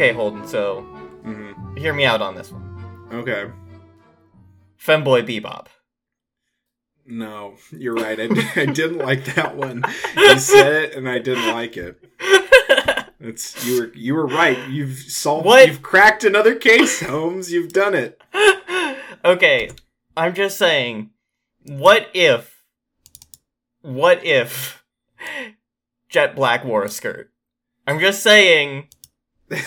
Okay, Holden. So hmm hear me out on this one. Okay. Femboy Bebop. No, you're right. I, I didn't like that one. You said it, and I didn't like it. It's you were you were right. You've solved. What? You've cracked another case, Holmes. You've done it. okay, I'm just saying, what if, what if Jet Black wore a skirt? I'm just saying.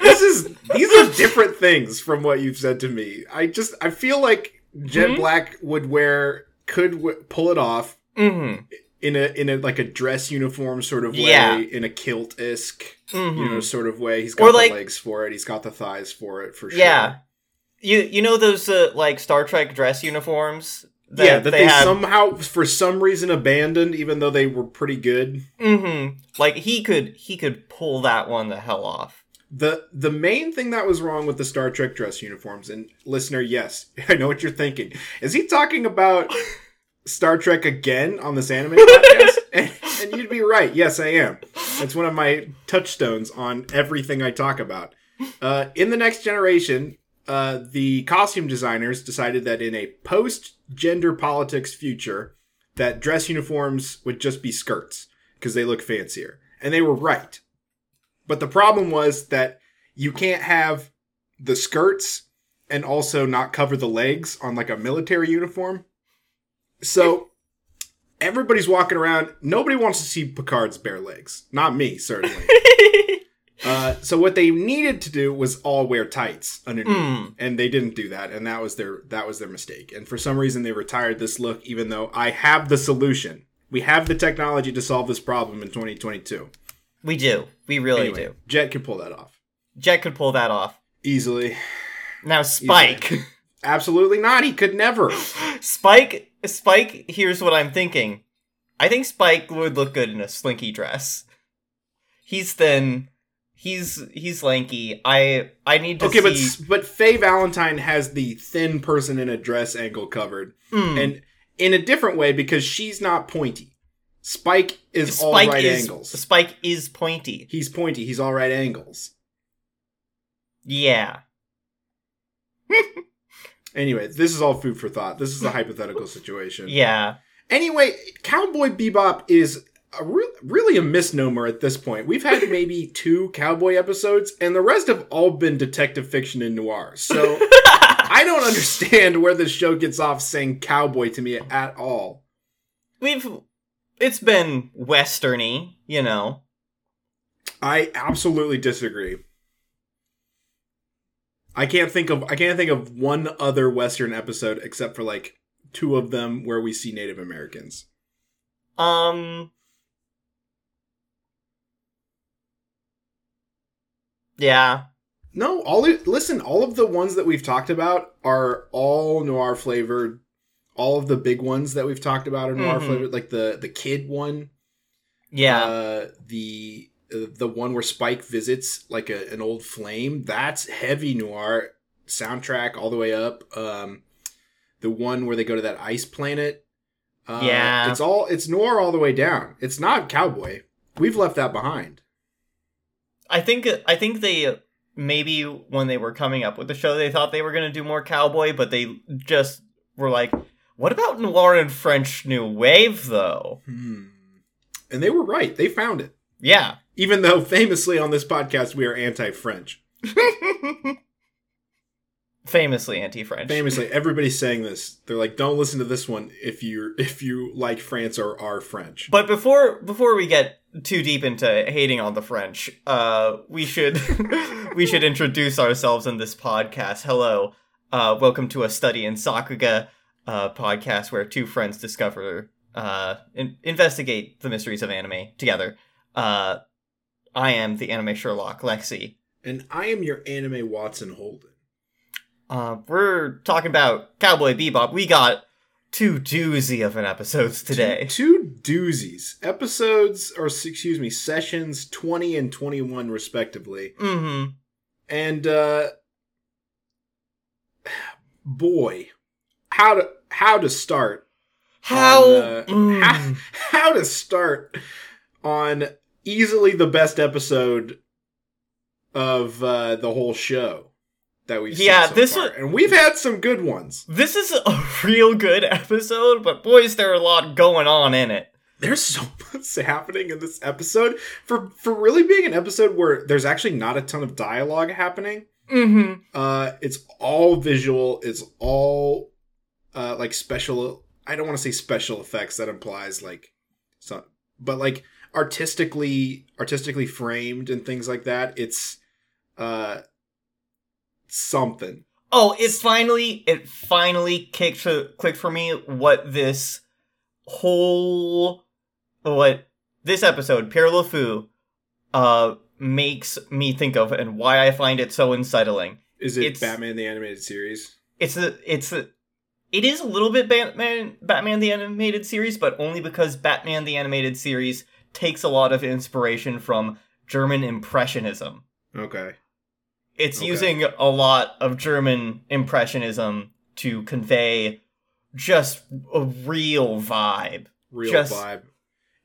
this is these are different things from what you've said to me. I just I feel like Jet Mhm. Black would wear could w- pull it off Mm-hmm. in a in a like a dress uniform sort of way, Yeah. in a kilt isk Mm-hmm. you know sort of way. He's got like- the legs for it. He's got the thighs for it for sure. Yeah. You you know those uh, like Star Trek dress uniforms? Yeah, that they, have. somehow for some reason abandoned, even though they were pretty good. Mm-hmm. Like he could he could pull that one the hell off. The the main thing that was wrong with the Star Trek dress uniforms, and listener, yes, I know what you're thinking. Is he talking about Star Trek again on this anime podcast? and, and you'd be right. Yes, I am. It's one of my touchstones on everything I talk about. Uh, in the next generation, uh, the costume designers decided that in a post gender politics future, that dress uniforms would just be skirts because they look fancier, and they were right. But the problem was that you can't have the skirts and also not cover the legs on like a military uniform. So everybody's walking around. Nobody wants to see Picard's bare legs. Not me, certainly. uh, so what they needed to do was all wear tights underneath, Mm. and they didn't do that, and that was their that was their mistake. And for some reason, they retired this look, even though I have the solution. We have the technology to solve this problem in 2022. we do. We really Anyway, do. Jet can pull that off Jet could pull that off. easily. Now Spike. Absolutely not. He could never. Spike Spike, here's what I'm thinking. I think Spike would look good in a slinky dress. He's thin. He's he's lanky. I I need to Okay, but see but Faye Valentine has the thin person in a dress angle covered, Mm. and in a different way because she's not pointy. Spike is all Spike right is angles. Spike is pointy. He's pointy. He's all right angles. Yeah. Anyway, this is all food for thought. This is a hypothetical situation. Yeah. Anyway, Cowboy Bebop is a re- really a misnomer at this point. We've had maybe two cowboy episodes, and the rest have all been detective fiction and noir. So I don't understand where this show gets off saying cowboy to me at all. We've it's been westerny, you know. I absolutely disagree. I can't think of I can't think of one other Western episode except for like two of them where we see Native Americans. Um Yeah. No, all listen, all of the ones that we've talked about are all noir flavored. All of the big ones that we've talked about are noir Mhm. flavored, like the the kid one, Yeah. uh, the uh, the one where Spike visits like a, an old flame. That's heavy noir soundtrack all the way up. Um, the one where they go to that ice planet. Uh, Yeah. it's all it's noir all the way down. It's not cowboy. We've left that behind. I think I think they maybe when they were coming up with the show they thought they were going to do more cowboy but they just were like what about noir and French new wave though? Hmm. And they were right. They found it. Yeah. Even though famously on this podcast we are anti-French. Famously anti-French. Famously, everybody's saying this. They're like, "Don't listen to this one if you if you like France or are French." But before before we get too deep into hating on the French, uh, we should we should introduce ourselves in this podcast. Hello, uh, welcome to a study in Sakuga uh, podcast where two friends discover uh, in- investigate the mysteries of anime together. Uh, I am the anime Sherlock Lexi. and I am your anime Watson Holden. Uh, we're talking about Cowboy Bebop. We got two doozy of an episodes today. Two, two doozies. Episodes or excuse me, sessions 20 and 21 respectively. Mm-hmm. And uh boy, how to how to start How? on, uh, Mm. how, how to start on easily the best episode of uh, the whole show that we've Yeah, so this was- and we've had some good ones. This is a real good episode, but boys, there are a lot going on in it. There's so much happening in this episode for for really being an episode where there's actually not a ton of dialogue happening. Mm-hmm. Uh, it's all visual. It's all uh, like special. I don't want to say special effects. That implies like some, but like artistically, artistically framed and things like that. It's uh something. Oh, it finally, it finally kicked to, clicked for me what this whole, what this episode, Pierre LeFou, uh, makes me think of and why I find it so unsettling. Is it It's- Batman the animated series? It's a, it's a, it is a little bit Batman, Batman the animated series, but only because Batman the animated series takes a lot of inspiration from German Impressionism. Okay. It's Okay. using a lot of German Impressionism to convey just a real vibe. Real Just- vibe.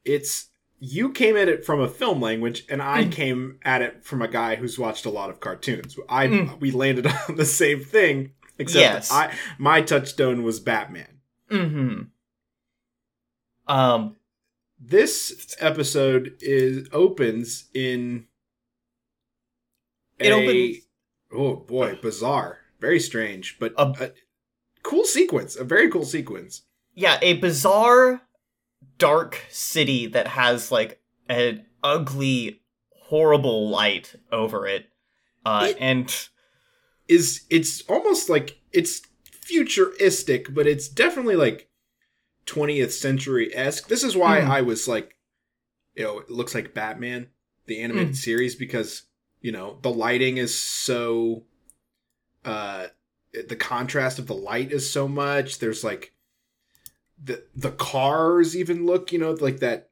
It's you came at it from a film language, and I Mm. came at it from a guy who's watched a lot of cartoons. I Mm. we landed on the same thing, except Yes. I my touchstone was Batman. Mm-hmm. Um, This episode is opens in It a- opens- oh boy bizarre very strange but A- a cool sequence a very cool sequence yeah, a bizarre, dark city that has like an ugly, horrible light over it. Uh, It- and is it's almost like it's futuristic but it's definitely like 20th century esque this is why Mm. i was like you know it looks like batman the animated Mm. series because you know the lighting is so uh the contrast of the light is so much there's like the the cars even look you know like that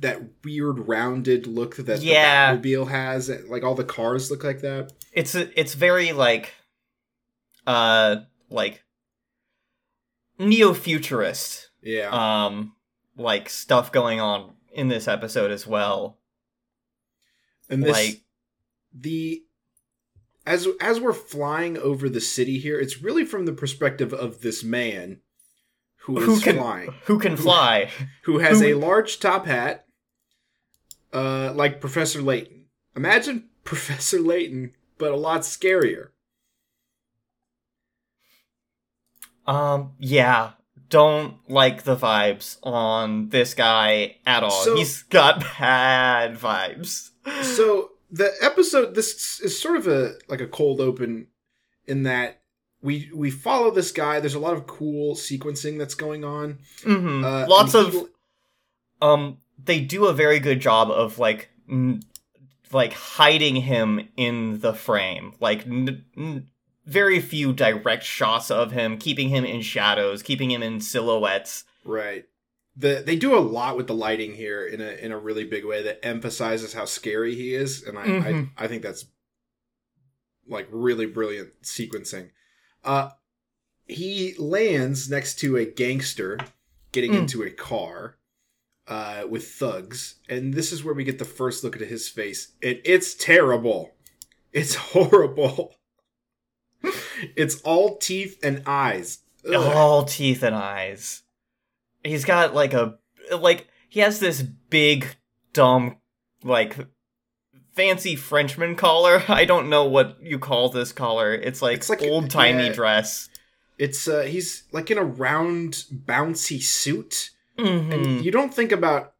that weird rounded look that Yeah. the Batmobile has like all the cars look like that it's a, it's very like, uh, like neo-futurist. yeah um like stuff going on in this episode as well and this like the as as we're flying over the city here it's really from the perspective of this man who is Who can- flying. who can fly. Who has who- a large top hat uh like professor layton. Imagine professor layton but a lot scarier. Um yeah. Don't like the vibes on this guy at all. So- he's got bad vibes. So the episode this is sort of a like a cold open in that we we follow this guy. There's a lot of cool sequencing that's going on. Hmm uh, lots of um they do a very good job of like n- like hiding him in the frame. Like n- n- very few direct shots of him keeping him in shadows keeping him in silhouettes. Right. The they do a lot with the lighting here in a in a really big way that emphasizes how scary he is, and I Mhm. I, I think that's like really brilliant sequencing. Uh, he lands next to a gangster getting Mm. into a car uh, with thugs, and this is where we get the first look at his face. and it's terrible. It's horrible. it's all teeth and eyes. Ugh. all teeth and eyes. He's got like a like he has this big dumb like fancy Frenchman collar. I don't know what you call this collar. It's like, It's like- old timey yeah. dress. It's uh he's like in a round bouncy suit. Mhm. And you don't think about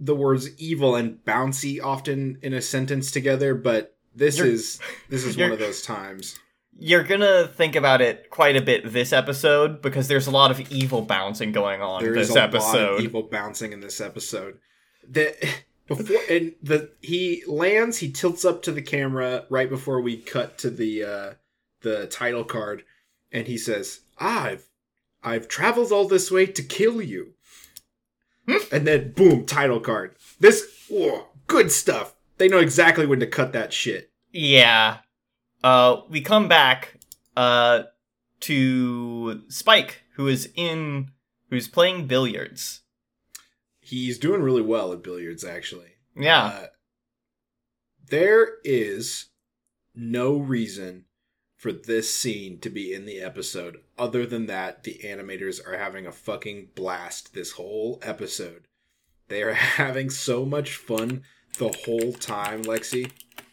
the words evil and bouncy often in a sentence together, but this You're- is this is one of those times. You're gonna think about it quite a bit this episode because there's a lot of evil bouncing going on There this is a episode. lot of evil bouncing in this episode. The before and the he lands, he tilts up to the camera right before we cut to the uh the title card, and he says, "I've I've traveled all this way to kill you." and then boom, title card. This oh, good stuff. They know exactly when to cut that shit. Yeah. Uh, we come back uh to Spike, who is in who's playing billiards. He's doing really well at billiards, actually. Yeah. Uh, there is no reason for this scene to be in the episode other than that the animators are having a fucking blast this whole episode. They are having so much fun the whole time, Lexi.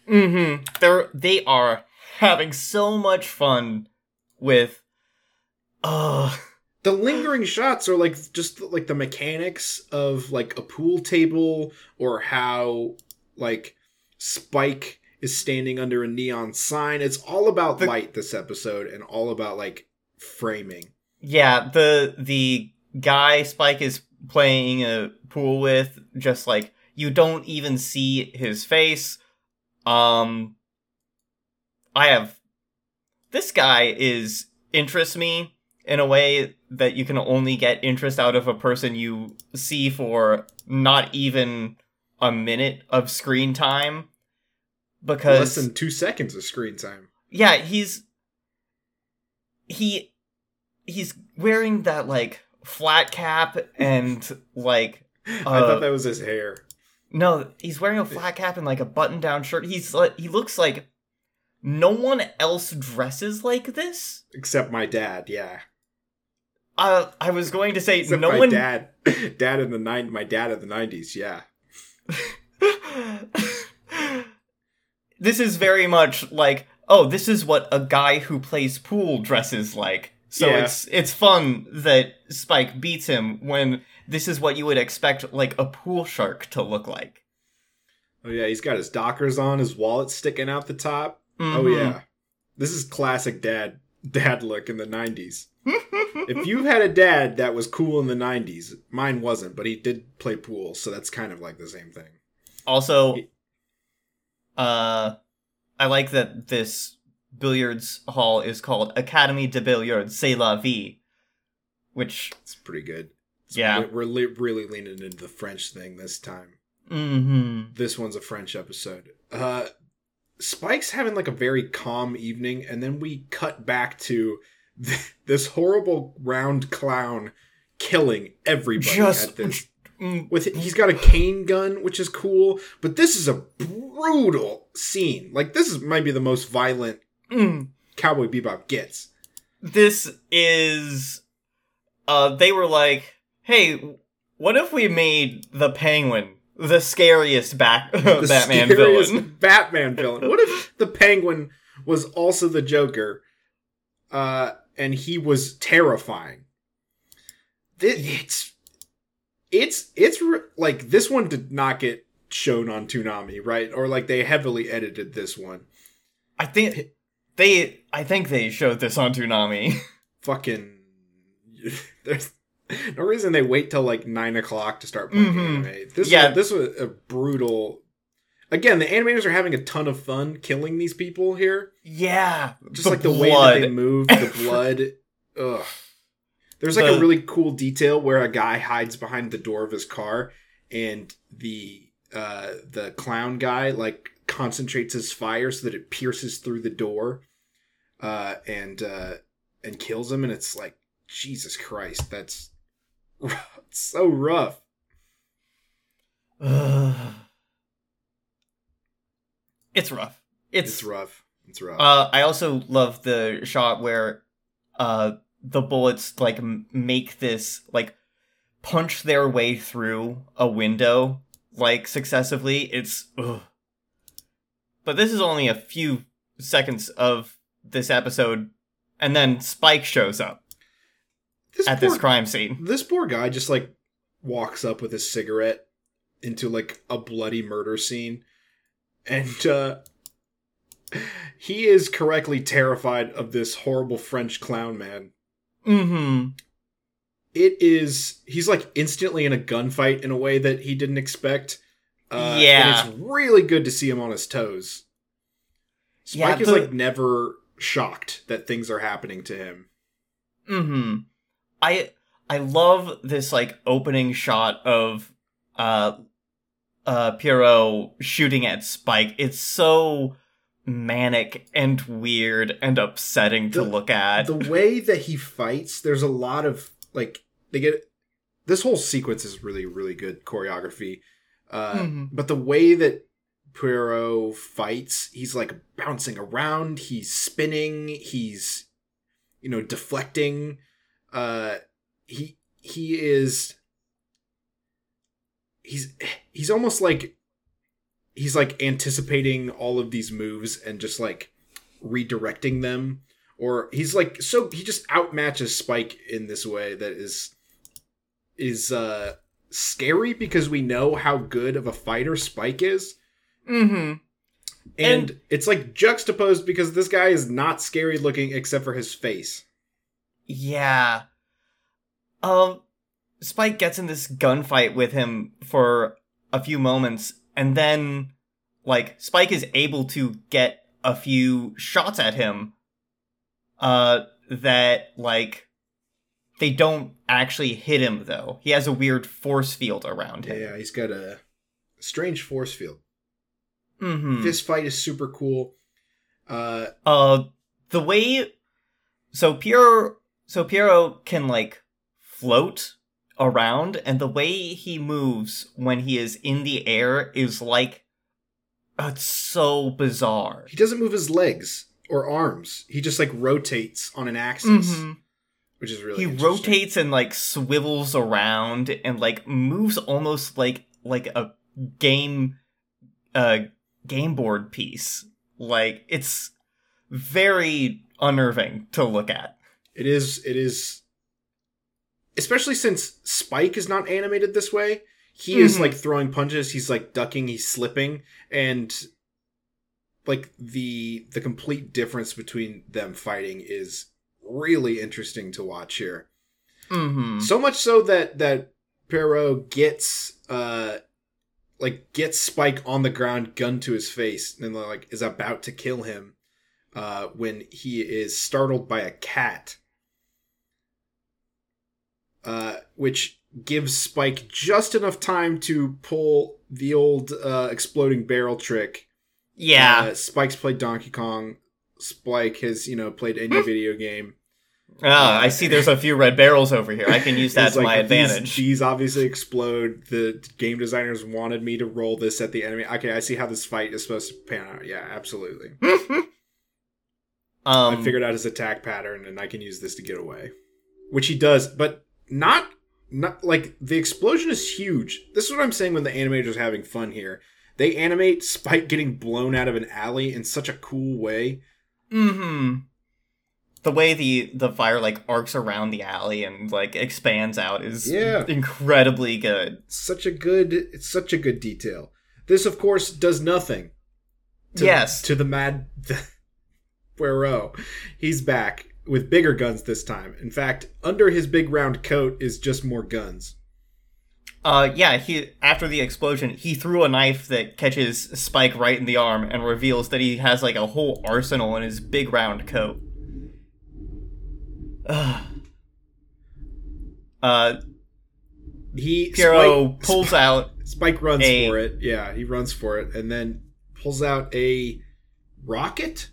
Mm-hmm. They're they are having so much fun with uh the lingering shots are like just like the mechanics of like a pool table or how like spike is standing under a neon sign it's all about The- light this episode and all about like framing yeah, the the guy Spike is playing a pool with just like you don't even see his face. Um I have this guy is interests me in a way that you can only get interest out of a person you see for not even a minute of screen time because less than two seconds of screen time yeah, he's he he's wearing that like flat cap and like i Uh, thought that was his hair no, he's wearing a flat cap and like a button-down shirt. He's like he looks like no one else dresses like this. except my dad yeah Uh, I was going to say except no my one. dad dad in the nine my dad of the 90s yeah this is very much like oh, this is what a guy who plays pool dresses like. So Yeah. it's it's fun that Spike beats him when this is what you would expect like a pool shark to look like. oh yeah he's got his dockers on his wallet sticking out the top Oh Mhm. yeah. This is classic dad dad look in the 90s. If you had a dad that was cool in the 90s, mine wasn't, but he did play pool, so that's kind of like the same thing. Also, uh, I like that this billiards hall is called Academy de Billiards C'est la Vie, which, It's pretty good. It's- Yeah. We're, we're li- really leaning into the French thing this time. mm-hmm. This one's a French episode. Uh Spike's having like a very calm evening and then we cut back to th- this horrible round clown killing everybody Just at this. Mm, with he's got a cane gun which is cool but this is a brutal scene. Like this is might be the most violent mm. cowboy bebop gets. This is, uh, they were like, hey, what if we made the penguin the scariest back- The Batman scariest villain? batman villain what if the penguin was also the joker uh and he was terrifying it's it's it's like this one did not get shown on Toonami, right? Or like they heavily edited this one. I think they, I think they showed this on Toonami. fucking there's no reason they wait till like nine o'clock to start playing Mhm. anime. This Yeah. was, this was a brutal. Again, the animators are having a ton of fun killing these people here. yeah, Just like the way that they move, the blood. Ugh. There's like The- a really cool detail where a guy hides behind the door of his car, and the uh the clown guy like concentrates his fire so that it pierces through the door, uh and uh and kills him, and it's like Jesus Christ, that's so rough. Ugh. it's rough. It's, It's rough. It's rough. Uh, I also love the shot where uh the bullets like m- make this like punch their way through a window like successively. It's ugh. but this is only a few seconds of this episode, and then Spike shows up this at poor this crime scene. this poor guy just like walks up with his cigarette into like a bloody murder scene and uh he is correctly terrified of this horrible french clown man Mm-hmm. it is he's like instantly in a gunfight in a way that he didn't expect uh Yeah. and it's really good to see him on his toes Yeah, spike is like never shocked that things are happening to him Mm-hmm. I I love this like opening shot of uh uh Pierrot shooting at Spike. It's so manic and weird and upsetting to The- look at. the way that he fights there's a lot of like they get this whole sequence is really really good choreography Uh, Mhm. But the way that Poirot fights, he's like bouncing around, he's spinning, he's you know deflecting. Uh, he he is he's he's almost like he's like anticipating all of these moves and just like redirecting them. Or he's like so he just outmatches spike in this way that is is uh scary because we know how good of a fighter spike is. Mm-hmm. and, And- it's like juxtaposed because this guy is not scary looking except for his face Yeah. Um, Spike gets in this gunfight with him for a few moments, and then, like, Spike is able to get a few shots at him, uh, that, like, they don't actually hit him, though. He has a weird force field around him. yeah he's got a strange force field Mm-hmm. this fight is super cool uh Uh, the way so Pierrot so Pierrot can like float around, and the way he moves when he is in the air is like it's so bizarre. he doesn't move his legs or arms he just like rotates on an axis Mhm. which is really He rotates and like swivels around and like moves almost like like a game uh game board piece. Like it's very unnerving to look at. It is. It is. Especially since Spike is not animated this way. He is Mhm. like throwing punches. He's like ducking. He's slipping, and like the the complete difference between them fighting is really interesting to watch here. Mhm. So much so that that Pierrot gets uh like gets Spike on the ground, gun to his face, and like is about to kill him uh when he is startled by a cat. Uh which gives Spike just enough time to pull the old uh exploding barrel trick. Yeah. Uh, Spike's played Donkey Kong. Spike has, you know, played any video game. Ah, I see there's a few red barrels over here. I can use that to my like, these- advantage. These, obviously explode. The game designers wanted me to roll this at the enemy. Okay, I see how this fight is supposed to pan out. Yeah, absolutely. um, I figured out his attack pattern, and I can use this to get away, which he does, but not not like the explosion is huge. This is what I'm saying when the animators are having fun here. They animate Spike getting blown out of an alley in such a cool way. hmm The way the the fire like arcs around the alley and like expands out is Yeah. incredibly good. Such a good, it's such a good detail. This, of course, does nothing. to, Yes. to the mad Poirot. He's back with bigger guns this time. In fact, under his big round coat is just more guns. Uh, yeah. He after the explosion, he threw a knife that catches Spike right in the arm and reveals that he has like a whole arsenal in his big round coat. Ugh. uh, He Pierrot Spike, pulls out. Spike runs a- for it. Yeah, he runs for it and then pulls out a rocket,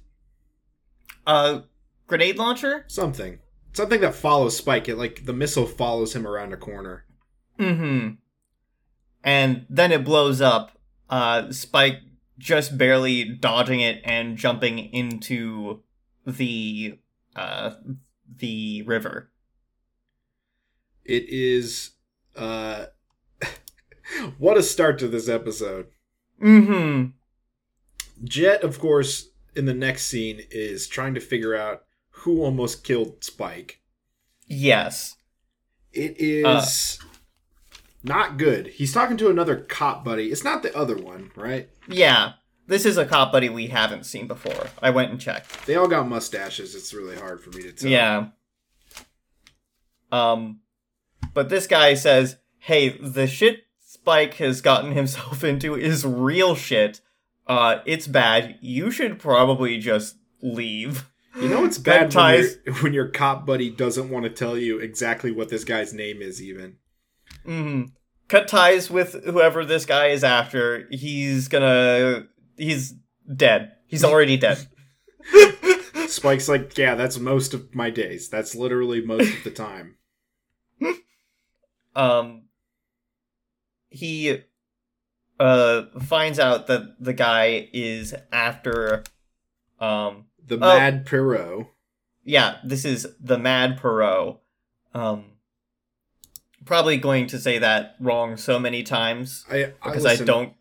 a grenade launcher. something, something that follows Spike. It like the missile follows him around a corner. Mm-hmm. And then it blows up. Uh, Spike just barely dodging it and jumping into the uh the river. It is uh what a start to this episode. Mm-hmm. Jet, of course, in the next scene is trying to figure out who almost killed Spike. Yes. It is not good. He's talking to another cop buddy. It's not the other one, right? Yeah. This is a cop buddy we haven't seen before. I went and checked. They all got mustaches. It's really hard for me to tell. Yeah. Um, but this guy says, "Hey, the shit Spike has gotten himself into is real shit. Uh, it's bad. You should probably just leave." You know it's bad when, when your cop buddy doesn't want to tell you exactly what this guy's name is, even. hmm Cut ties with whoever this guy is after. He's gonna. He's dead. He's already dead. Spike's like, yeah, that's most of my days. That's literally most of the time. um he uh finds out that the guy is after um The Oh. Mad Pierrot. yeah, this is the Mad Pierrot. Um probably going to say that wrong so many times I, I because I, don't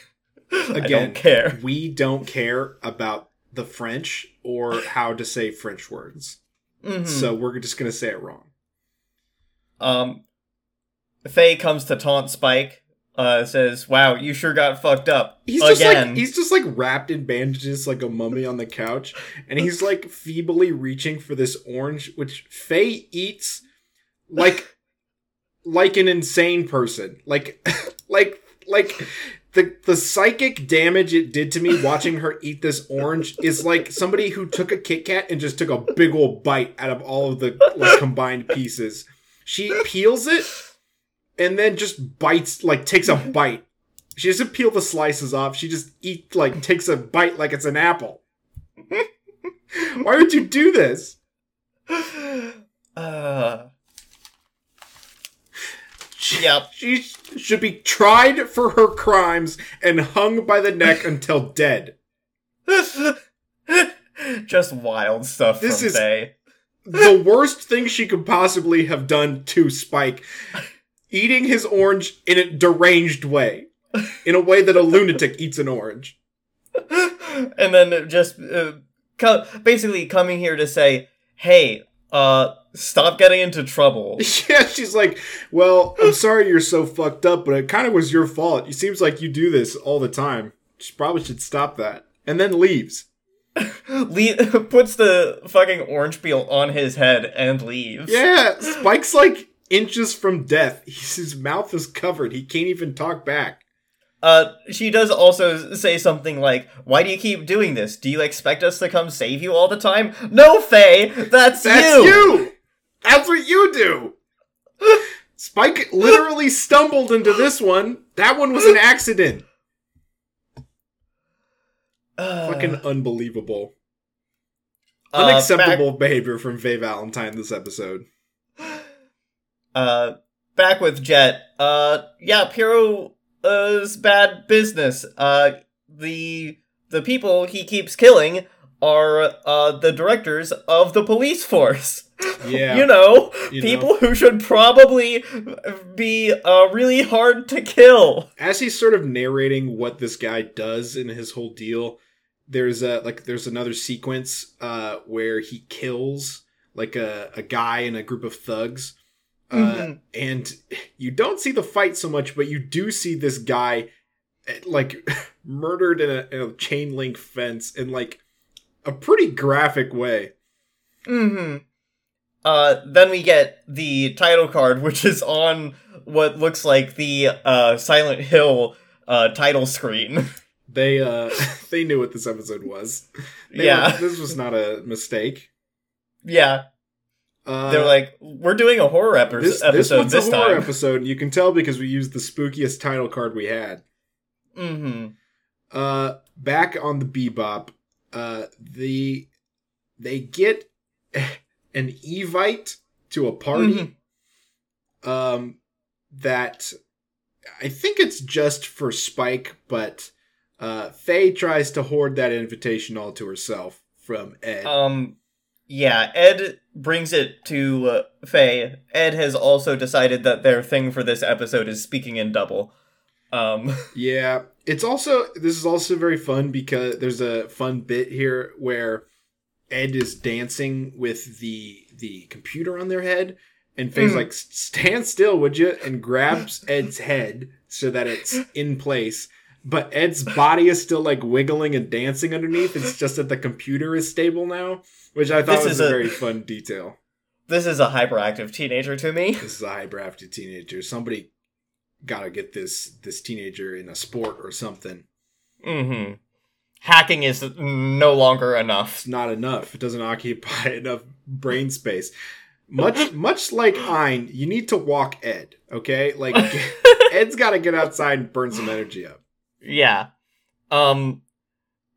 I Again, don't care. We don't care about the French or how to say French words. Mhm. So we're just gonna say it wrong. Um, Faye comes to taunt Spike. Uh, says, "Wow, you sure got fucked up He's just like he's just like wrapped in bandages like a mummy on the couch, and he's like feebly reaching for this orange, which Faye eats like like an insane person. Like like like the the psychic damage it did to me watching her eat this orange is like somebody who took a Kit Kat and just took a big old bite out of all of the like combined pieces. She peels it and then just bites like takes a bite. She doesn't peel the slices off. She just eat like takes a bite like it's an apple. Why would you do this? uh, yep. She should be tried for her crimes and hung by the neck until dead. Just wild stuff This is- Faye. The worst thing she could possibly have done to Spike, eating his orange in a deranged way, in a way that a lunatic eats an orange. and then just uh, co- basically coming here to say, "Hey, uh, stop getting into trouble." Yeah, she's like, "Well, I'm sorry you're so fucked up, but it kind of was your fault. It seems like you do this all the time. She probably should stop that." And then leaves. Le- puts the fucking orange peel on his head and leaves. Yeah, Spike's like inches from death. He's, his mouth is covered. He can't even talk back. Uh, she does also say something like, "Why do you keep doing this? Do you expect us to come save you all the time?" No, Faye, that's, That's you. That's what you do. Spike literally stumbled into this one. That one was an accident. Uh, Fucking unbelievable. uh, Unacceptable behavior from Faye Valentine this episode. Back, uh, back with Jet. Uh, yeah, is bad business. Uh, the the people he keeps killing are uh the directors of the police force. Yeah. you know, You people who should probably be uh really hard to kill. as he's sort of narrating what this guy does in his whole deal there's a like there's another sequence uh where he kills like a, a guy and a group of thugs uh Mhm. and you don't see the fight so much but you do see this guy eh, like murdered in a, in a chain link fence in like a pretty graphic way Mm-hmm. Uh, then we get the title card, which is on what looks like the uh Silent Hill uh title screen. they uh they knew what this episode was They yeah, were- this was not a mistake yeah. Uh, They're like, we're doing a horror epi- this, this episode one's this, a horror time. episode. and You can tell because we used the spookiest title card we had. mm-hmm. Uh, back on the Bebop, uh, the they get an Evite to a party. Mm-hmm. Um, that I think it's just for Spike, but uh, Faye tries to hoard that invitation all to herself from Ed. Um, yeah. Ed brings it to uh, Faye. Ed has also decided that their thing for this episode is speaking in double. Um, Yeah, it's also this is also very fun because there's a fun bit here where Ed is dancing with the the computer on their head, and Faye's Mm. like, "Stand still, would you?" and grabs Ed's head so that it's in place. But Ed's body is still like wiggling and dancing underneath. It's just that the computer is stable now, which I thought This was is a, a- very fun detail. this is a hyperactive teenager to me. This is a hyperactive teenager. Somebody gotta get this this teenager in a sport or something. Mm-hmm. Hacking is no longer enough. it's not enough. It doesn't occupy enough brain space. Much much like Ein, you need to walk Ed, okay? Like Ed's got to get outside and burn some energy up. Yeah. Um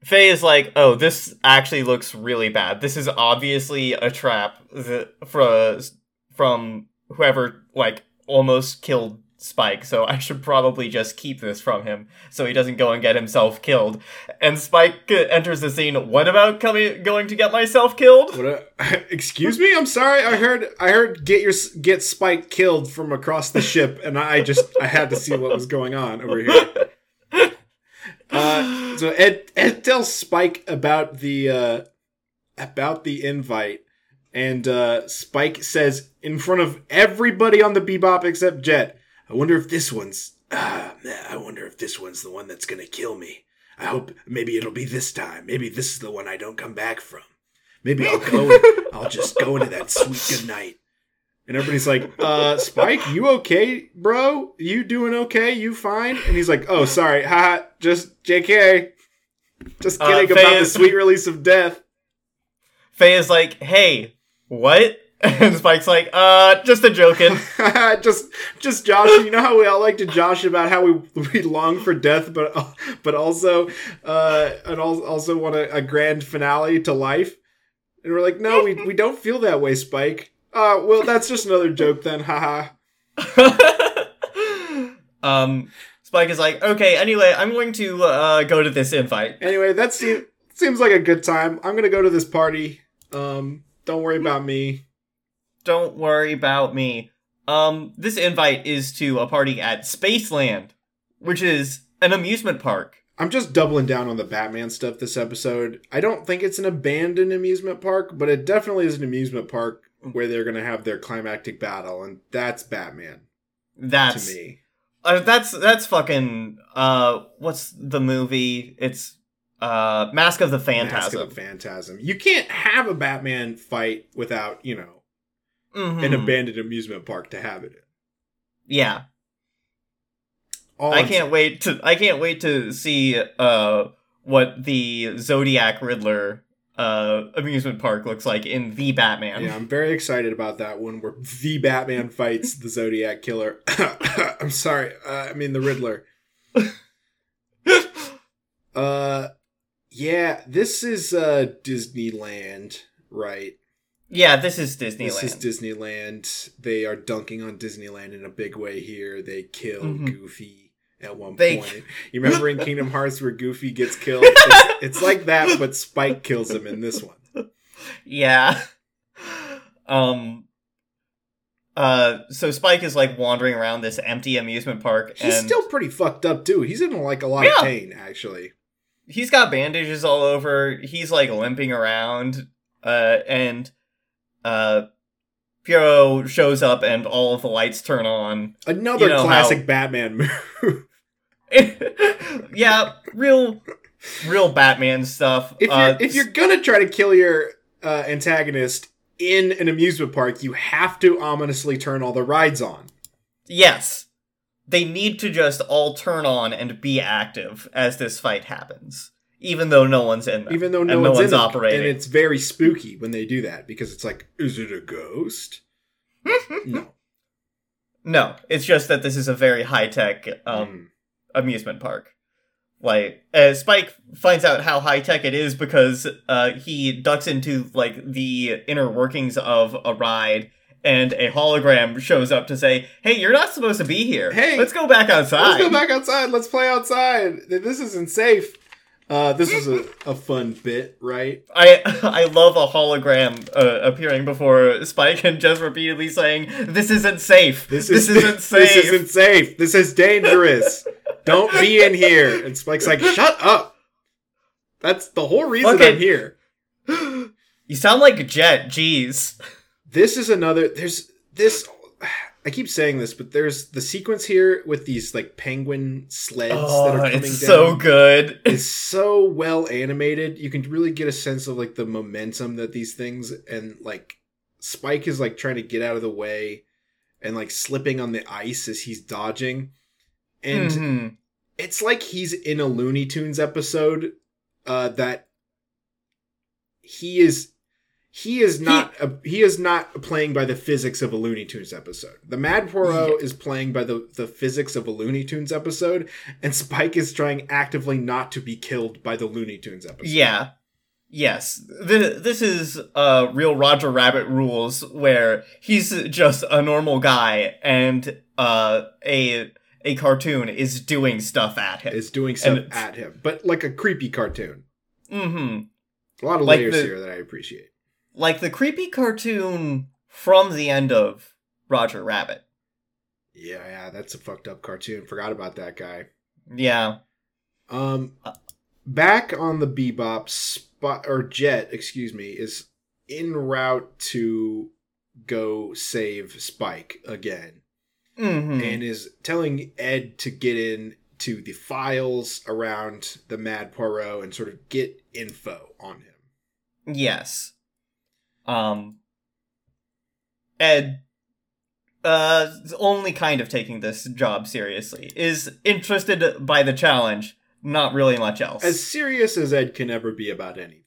Faye is like, "Oh, this actually looks really bad. This is obviously a trap for, from whoever like almost killed Spike, so I should probably just keep this from him so he doesn't go and get himself killed. And Spike enters the scene. What about coming going to get myself killed? What a, excuse me? I'm sorry. I heard I heard get your get Spike killed from across the ship, and I just I had to see what was going on over here. Uh, so Ed Ed tells Spike about the uh, about the invite, and uh, Spike says in front of everybody on the Bebop except Jet, "I wonder if this one's. Ah, I wonder if this one's the one that's gonna kill me. I hope maybe it'll be this time. Maybe this is the one I don't come back from. Maybe I'll go. I'll just go into that sweet good night." And everybody's like, uh, Spike, you okay, bro? You doing okay? You fine? And he's like, oh, sorry. Ha, just JK. Just Uh, kidding Faye about the sweet release of death. Faye is like, hey, what? And Spike's like, uh, just a joking. just, just Josh. You know how we all like to josh about how we we long for death, but but also, uh, and also want a, a grand finale to life. And we're like, no, we we don't feel that way, Spike. Uh, well, that's just another joke then. Haha. um, Spike is like, okay, anyway, I'm going to uh, go to this invite. Anyway, that seems seems like a good time. I'm gonna go to this party. Um, don't worry about me. Don't worry about me. Um, this invite is to a party at Spaceland, which is an amusement park. I'm just doubling down on the Batman stuff this episode. I don't think it's an abandoned amusement park, but it definitely is an amusement park where they're gonna have their climactic battle, and that's Batman That's to me. Uh, that's that's fucking uh what's the movie? It's uh Mask of the Mask Phantasm. of the Phantasm. You can't have a Batman fight without, you know, Mhm. an abandoned amusement park to have it in. yeah. All I can't wait to I can't wait to see uh what the Zodiac Riddler uh amusement park looks like in the Batman. Yeah, I'm very excited about that one where the Batman fights the Zodiac Killer. I'm sorry, uh, I mean the Riddler. Uh, yeah, this is uh Disneyland, right? yeah, this is Disneyland. This is Disneyland. They are dunking on Disneyland in a big way here. They kill Mhm. Goofy at one They- point. You remember in Kingdom Hearts where Goofy gets killed? It's, it's like that, but Spike kills him in this one. yeah. Um uh so Spike is like wandering around this empty amusement park He's and still pretty fucked up too. He's in like a lot Yeah. of pain, actually. he's got bandages all over. He's like limping around. Uh and uh Pierrot shows up and all of the lights turn on. Another You know classic how- Batman move. yeah, real real Batman stuff. if you're uh, if you're gonna try to kill your uh, antagonist in an amusement park, you have to ominously turn all the rides on. Yes. They need to just all turn on and be active as this fight happens. Even though no one's in them. Even though no one's, no one's operating. and it's very spooky when they do that because it's like, is it a ghost? no. no, it's just that this is a very high tech um, Mm. Amusement park. Like, uh, Spike finds out how high tech it is because uh, he ducks into like the inner workings of a ride, and a hologram shows up to say, "Hey, you're not supposed to be here. Hey, let's go back outside." Let's go back outside. Let's play outside. This isn't safe. Uh, this is a, a fun bit, right? I I love a hologram uh, appearing before Spike and just repeatedly saying, "This isn't safe. This, is, isn't safe." This isn't safe. This is dangerous. Don't be in here. And Spike's like, shut up. That's the whole reason Okay. I'm here. you sound like Jet. Jeez. This is another. There's this. I keep saying this, but there's the sequence here with these like penguin sleds that Oh, are coming it's down. so good. it's so well animated. You can really get a sense of like the momentum that these things and like Spike is like trying to get out of the way and like slipping on the ice as he's dodging. And Mhm. it's like he's in a Looney Tunes episode uh that he is he is not a, he is not playing by the physics of a Looney Tunes episode. The Mad Pierrot is playing by the the physics of a Looney Tunes episode, and Spike is trying actively not to be killed by the Looney Tunes episode. Yeah. Yes, th- this is uh, real Roger Rabbit rules, where he's just a normal guy, and uh, a a cartoon is doing stuff at him. Is doing stuff at him, but like a creepy cartoon. hmm A lot of Like layers the- here that I appreciate. Like the creepy cartoon from the end of Roger Rabbit. Yeah, yeah, that's a fucked up cartoon. Forgot about that guy. Yeah. Um, back on the Bebop spot or Jet, excuse me, is en route to go save Spike again, hmm and is telling Ed to get in to the files around the Mad Pierrot and sort of get info on him. Yes. Um Ed uh only kind of taking this job seriously is interested by the challenge, not really much else. As serious as Ed can ever be about anything.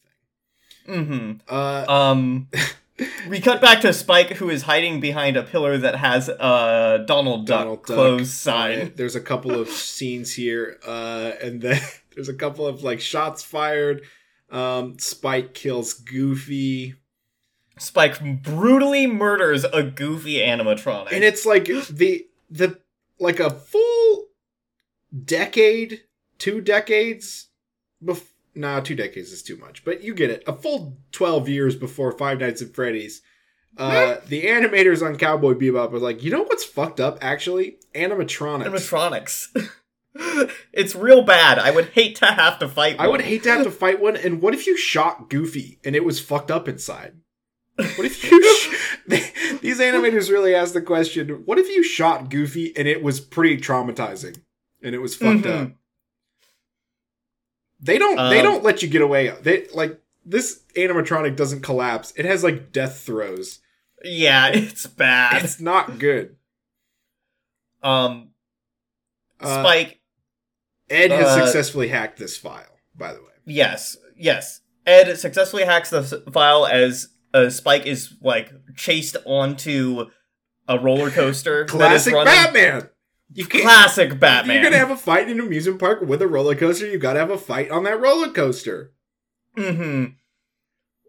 Mm-hmm. Uh, Um we cut back to Spike who is hiding behind a pillar that has a Donald Duck Donald Duck. closed sign. Uh, there's a couple of scenes here, uh, and then there's a couple of like shots fired. Um, Spike kills Goofy, Spike brutally murders a goofy animatronic. and it's like the the like a full decade, two decades. Bef- nah, two decades is too much, but you get it. A full twelve years before Five Nights at Freddy's. Uh, the animators on Cowboy Bebop was like, you know what's fucked up? Actually, animatronics. animatronics. it's real bad. I would hate to have to fight. I would hate to have to fight one. And what if you shot Goofy and it was fucked up inside? What if you? Sh- These animators really asked the question: What if you shot Goofy and it was pretty traumatizing and it was fucked Mhm. up? They don't. they Um, don't let you get away. They like this animatronic doesn't collapse. It has like death throes. Yeah, it's bad. It's not good. Um, Uh, Spike. Ed has uh, successfully hacked this file. By the way, Yes, yes. Ed successfully hacks the file as uh, Spike is like chased onto a roller coaster. classic Batman. You can't. Classic Batman. You're gonna have a fight in an amusement park with a roller coaster. You gotta have a fight on that roller coaster. hmm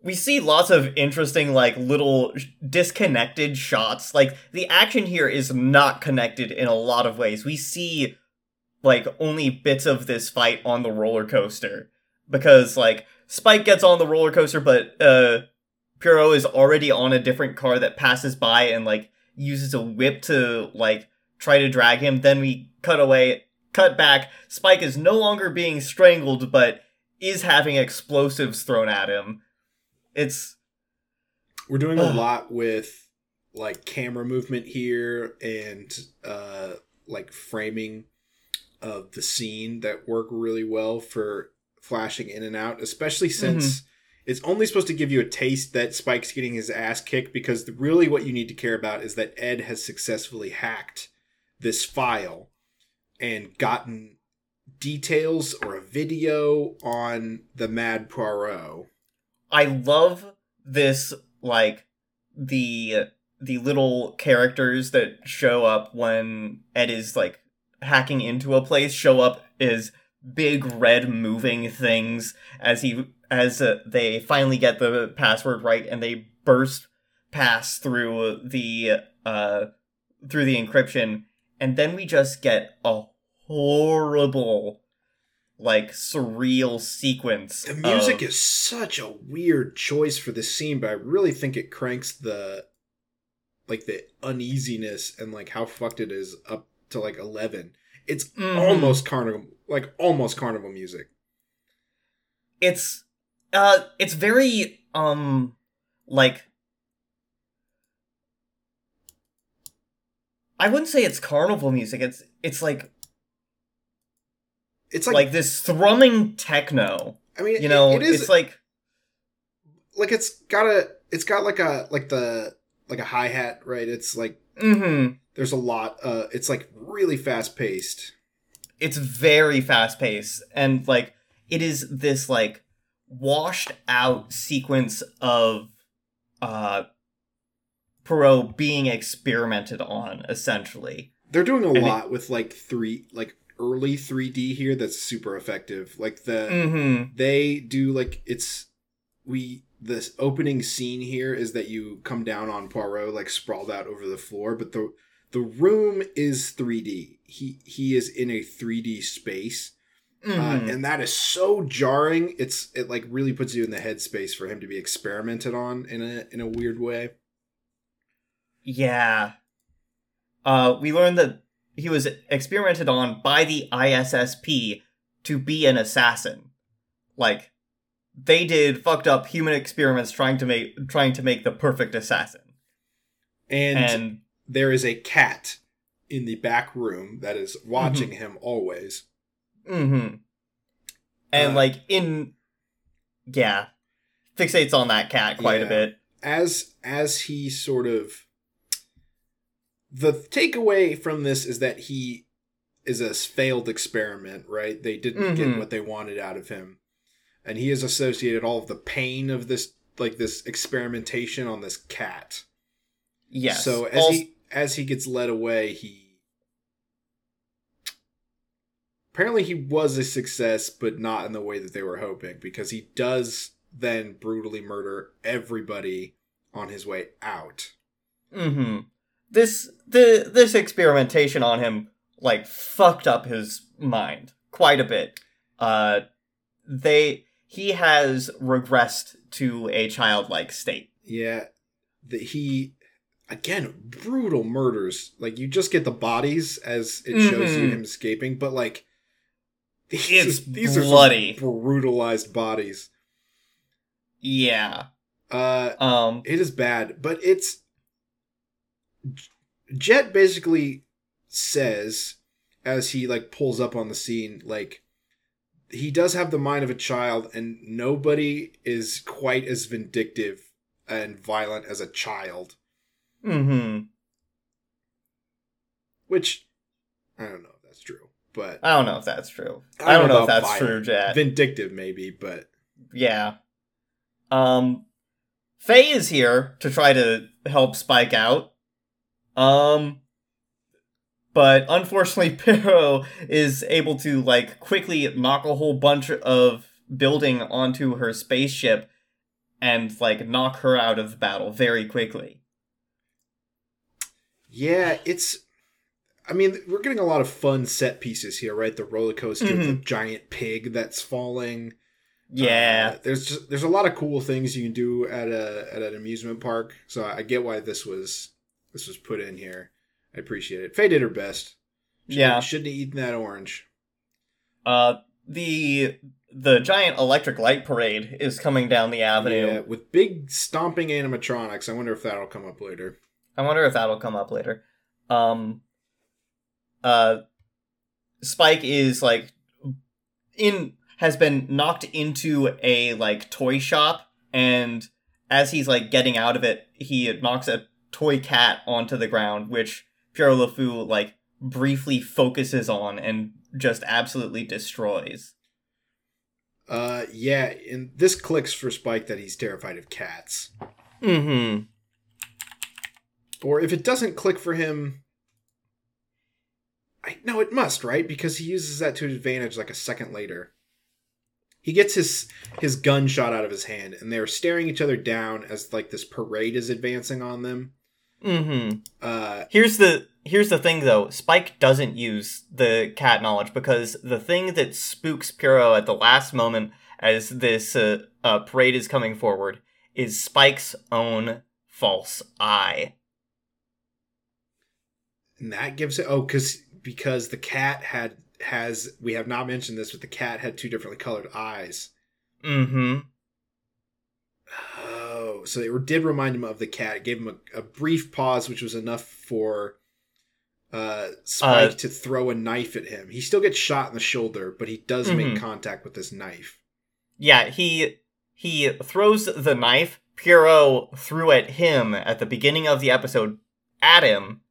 We see lots of interesting, like, little disconnected shots. Like, the action here is not connected in a lot of ways. We see, like, only bits of this fight on the roller coaster. Because, like, Spike gets on the roller coaster, but, uh, Pierrot is already on a different car that passes by and, like, uses a whip to, like, try to drag him. Then we cut away, cut back. Spike is no longer being strangled, but is having explosives thrown at him. It's We're doing a lot with like camera movement here and uh like framing of the scene that work really well for flashing in and out, especially since it's only supposed to give you a taste that Spike's getting his ass kicked because really what you need to care about is that Ed has successfully hacked this file and gotten details or a video on the Mad Pierrot. I love this like the the little characters that show up when Ed is like hacking into a place show up as big red moving things as he as uh, they finally get the password right and they burst pass through the uh through the encryption and then we just get a horrible like surreal sequence The music of- is such a weird choice for this scene, but I really think it cranks the like the uneasiness and like how fucked it is up to like eleven. It's Mhm. almost carnival, like almost carnival music. it's uh it's very um like I wouldn't say it's carnival music. It's it's like It's like, like, this thrumming techno. I mean, You know, it is it's like like it's got a it's got like a like the like a hi hat, right? It's like mhm. there's a lot. Uh, it's like really fast paced. It's very fast paced and like it is this like washed out sequence of uh Pierrot being experimented on essentially. They're doing a And it- lot with like three like early 3D here. That's super effective. Like the Mhm. they do like it's we this opening scene here is that you come down on Pierrot like sprawled out over the floor, but the the room is 3D. He he is in a 3D space. Uh, Mhm. and that is so jarring. It's it like really puts you in the headspace for him to be experimented on in a in a weird way. Yeah. Uh, we learned that he was experimented on by the ISSP to be an assassin. Like, they did fucked up human experiments trying to make trying to make the perfect assassin. And, And there is a cat in the back room that is watching him always. Mm-hmm. And Uh, like in yeah. Fixates on that cat quite a bit. as as he sort of the takeaway from this is that he is a failed experiment right they didn't get Mhm. what they wanted out of him and he has associated all of the pain of this like this experimentation on this cat Yes. so as he as he gets led away he apparently he was a success but not in the way that they were hoping because he does then brutally murder everybody on his way out Mm-hmm. This the this experimentation on him like fucked up his mind quite a bit. Uh they he has regressed to a childlike state. yeah that he again brutal murders like you just get the bodies as it shows you Mhm. him escaping but like It's these are bloody. brutalized bodies Yeah. uh Um It is bad, but it's Jet basically says as he like pulls up on the scene like he does have the mind of a child and nobody is quite as vindictive and violent as a child, mhm. which I don't know if that's true, but I don't know if that's true. I don't, know if that's true, violent. Jet. Vindictive maybe, but Yeah. Um Faye is here to try to help Spike out. Um but unfortunately Pierrot is able to like quickly knock a whole bunch of building onto her spaceship and like knock her out of the battle very quickly. Yeah, it's. I mean, we're getting a lot of fun set pieces here, right? The roller coaster, the Mhm. giant pig that's falling. Yeah. Uh, there's just there's a lot of cool things you can do at a at an amusement park. So I get why this was this was put in here. I appreciate it. Faye did her best. Shouldn't- Yeah. shouldn't have eaten that orange. Uh the the giant electric light parade is coming down the avenue. Yeah, with big stomping animatronics. I wonder if that'll come up later. I wonder if that'll come up later. Um uh Spike is like in has been knocked into a like toy shop and as he's like getting out of it, he knocks a toy cat onto the ground, which Pierrot LeFou like briefly focuses on and just absolutely destroys. Uh, yeah, and this clicks for Spike that he's terrified of cats. Mm-hmm. Or if it doesn't click for him, no, it must, right? Because he uses that to advantage like a second later. He gets his his gun shot out of his hand, and they're staring each other down as like this parade is advancing on them. Mm-hmm. Uh, Here's the here's the thing though. Spike doesn't use the cat knowledge because the thing that spooks Pierrot at the last moment as this uh, uh, parade is coming forward is Spike's own false eye. and that gives it oh, because because the cat had has we have not mentioned this, but the cat had two differently colored eyes. Mm-hmm. Oh, so it did remind him of the cat. It gave him a, a brief pause, which was enough for uh, Spike Uh, to throw a knife at him. He still gets shot in the shoulder, but he does make Mhm. contact with this knife. Yeah, he he throws the knife Pierrot threw at him at the beginning of the episode at him,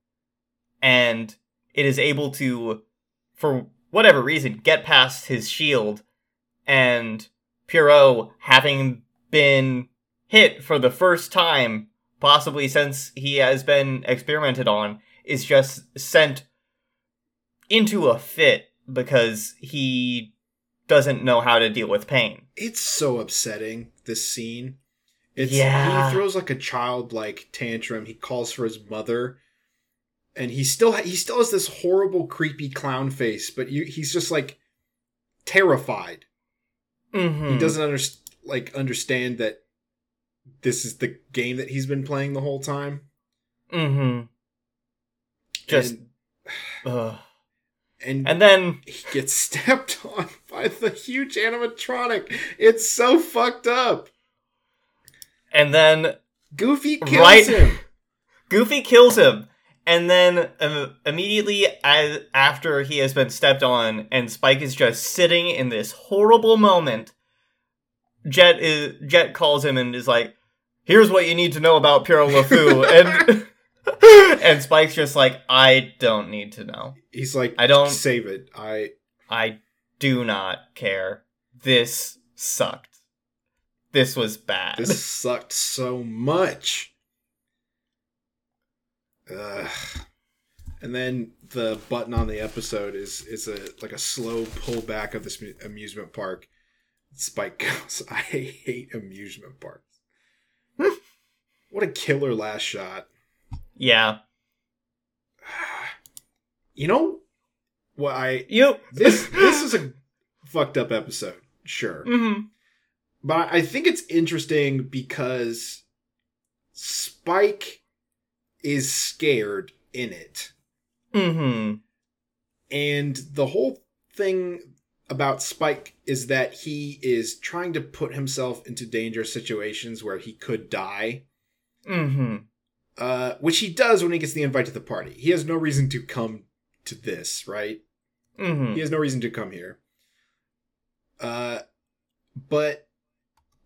and it is able to, for whatever reason, get past his shield, and Pierrot, having been hit for the first time, possibly since he has been experimented on, is just sent into a fit because he doesn't know how to deal with pain. It's so upsetting, this scene. It's Yeah. he throws like a childlike tantrum. He calls for his mother. And he still he still has this horrible creepy clown face, but you, he's just like terrified. Mm-hmm. He doesn't under, like understand that this is the game that he's been playing the whole time. Mm-hmm. Just. and, ugh. and And then he gets stepped on by the huge animatronic. It's so fucked up. and then Goofy kills Right. him. Goofy kills him, and then um, immediately as after he has been stepped on, and Spike is just sitting in this horrible moment. Jet is Jet calls him and is like, "Here's what you need to know about Pierrot LeFou," and and Spike's just like, "I don't need to know. He's like, I don't- save it. I I do not care. This sucked. This was bad." this sucked so much. Ugh. And then the button on the episode is is a like a slow pullback of this amusement park. Spike goes, "I hate amusement parks." what a killer last shot. yeah, You know what I you this this is a fucked up episode, sure. hmm But I think it's interesting because Spike is scared in it. hmm And the whole thing about Spike is that he is trying to put himself into dangerous situations where he could die. hmm Uh, which he does when he gets the invite to the party. He has no reason to come to this, right? hmm He has no reason to come here. Uh, but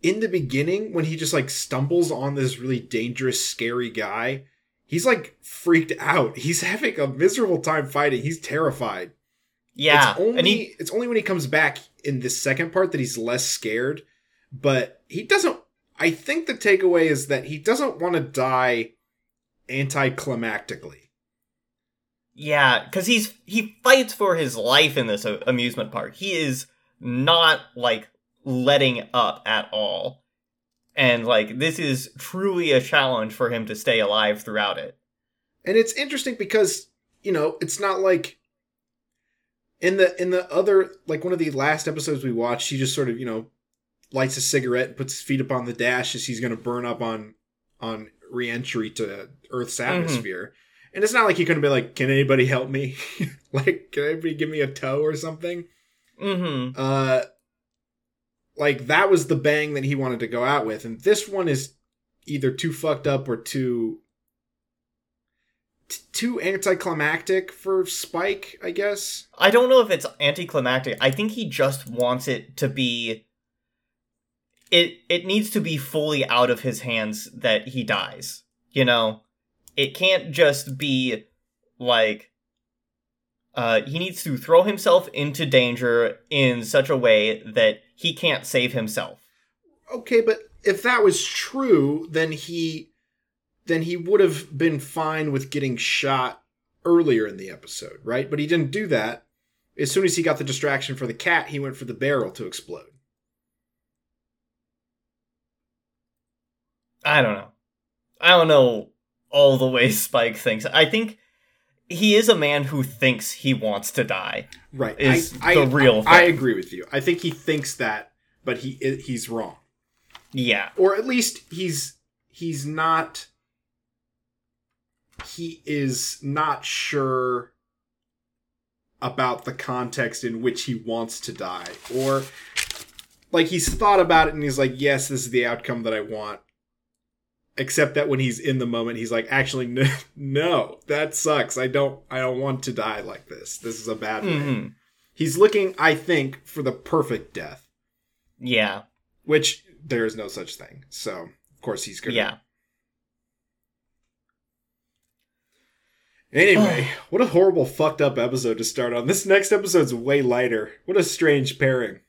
in the beginning, when he just like stumbles on this really dangerous, scary guy, he's like freaked out. He's having a miserable time fighting. He's terrified. Yeah, it's only he it's only when he comes back in this second part that he's less scared. But he doesn't. I think the takeaway is that he doesn't want to die anticlimactically. yeah, because he's he fights for his life in this amusement park. He is not like letting up at all, and like this is truly a challenge for him to stay alive throughout it. and it's interesting because you know it's not like in the in the other like one of the last episodes we watched he just sort of you know lights a cigarette and puts his feet up on the dash as he's going to burn up on on re-entry to earth's atmosphere and it's not like he couldn't be like can anybody help me like can anybody give me a tow or something Mm-hmm. uh like that was the bang that he wanted to go out with and this one is either too fucked up or too t- too anticlimactic for spike i guess I don't know if it's anticlimactic. I think he just wants it to be. It it needs to be fully out of his hands that he dies. You know, it can't just be like. Uh, he needs to throw himself into danger in such a way that he can't save himself. okay but if that was true then he then he would have been fine with getting shot earlier in the episode right but he didn't do that as soon as he got the distraction for the cat he went for the barrel to explode I don't know. I don't know all the ways Spike thinks. I think he is a man who thinks he wants to die. right. Is I, the I, real I, I agree with you. I think he thinks that but he he's wrong. Yeah. or at least he's he's not he is not sure about the context in which he wants to die. Or like he's thought about it and he's like yes this is the outcome that i want except that when he's in the moment he's like actually no, no that sucks i don't i don't want to die like this this is a bad way hmm he's looking i think for the perfect death Yeah. which there is no such thing. So of course he's gonna. Yeah. Anyway, what a horrible fucked up episode to start on. This next episode's way lighter. What a strange pairing.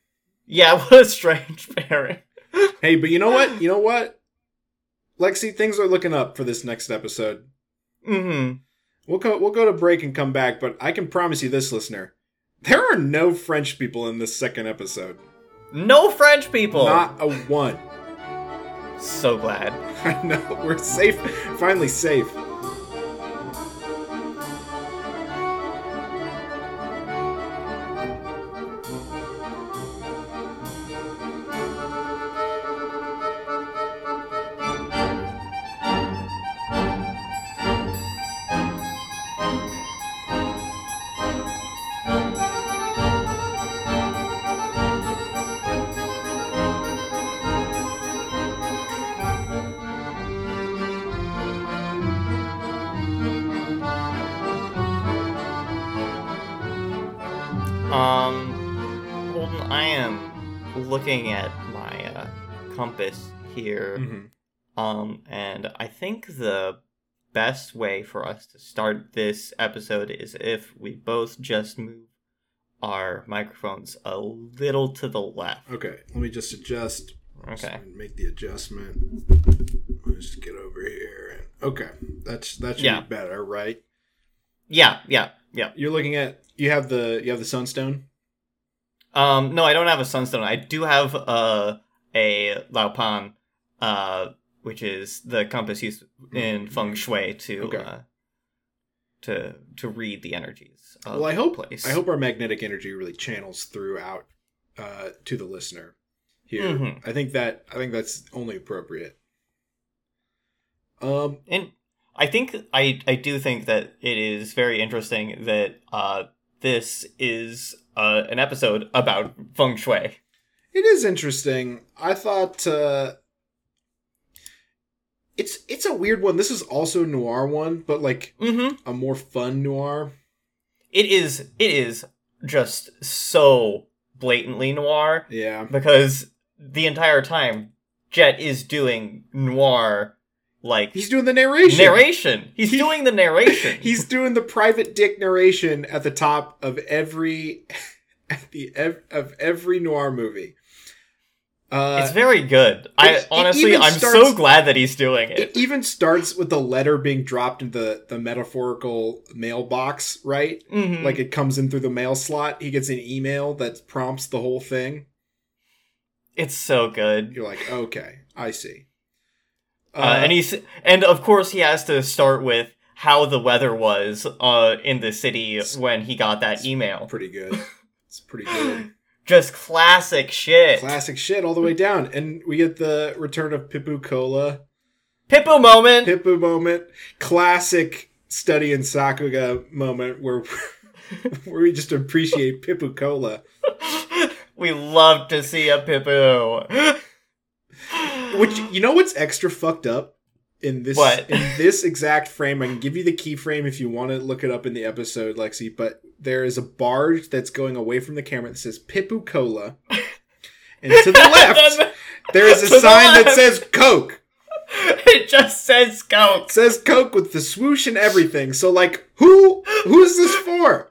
Yeah, what a strange pairing. Hey, but you know what? You know what? Lexi, things are looking up for this next episode. Mm-hmm. We'll go we'll go to break and come back, but I can promise you this, listener. There are no French people in this second episode. No French people. Not a one. So glad. I know. We're safe. Finally safe. Think the best way for us to start this episode is if we both just move our microphones a little to the left. Okay, let me just adjust. Okay. Just make the adjustment. Just get over here. And, okay, that's that should Yeah. be better, right? Yeah, yeah, yeah. You're looking at you have the you have the sunstone. Um, no, I don't have a sunstone. I do have uh, a Laupan, uh, which is the compass used in feng shui to Okay. uh, to to read the energies. Of well, I hope place. I hope our magnetic energy really channels throughout uh, to the listener here. Mhm. I think that I think that's only appropriate. Um, and I think I I do think that it is very interesting that uh this is uh an episode about feng shui. It is interesting. I thought uh it's it's a weird one. This is also a noir one, but like Mm-hmm. a more fun noir. It is it is just so blatantly noir. Yeah. because the entire time Jet is doing noir like He's doing the narration. narration. He's He- doing the narration. He's doing the private dick narration at the top of every at the ev- of every noir movie. Uh, it's very good. I honestly I'm starts- so glad that he's doing it it. even starts with the letter being dropped in the the metaphorical mailbox, right? Mhm. Like it comes in through the mail slot. He gets an email that prompts the whole thing. it's so good. You're like, okay, I see. Uh, and he's and of course he has to start with how the weather was uh in the city when he got that email. pretty good. It's pretty good. Just classic shit. Classic shit all the way down. And we get the return of Pippu Cola. Pippo moment. Pippu moment. Classic study in Sakuga moment where where we just appreciate Pippu Cola. we love to see a Pippo. Which you know what's extra fucked up in this What? in this exact frame. I can give you the keyframe if you want to look it up in the episode, Lexi. But there is a barge that's going away from the camera that says Pippu Cola, and to the left there is a sign that says Coke. it just says Coke. It says Coke with the swoosh and everything. So like, who who's this for?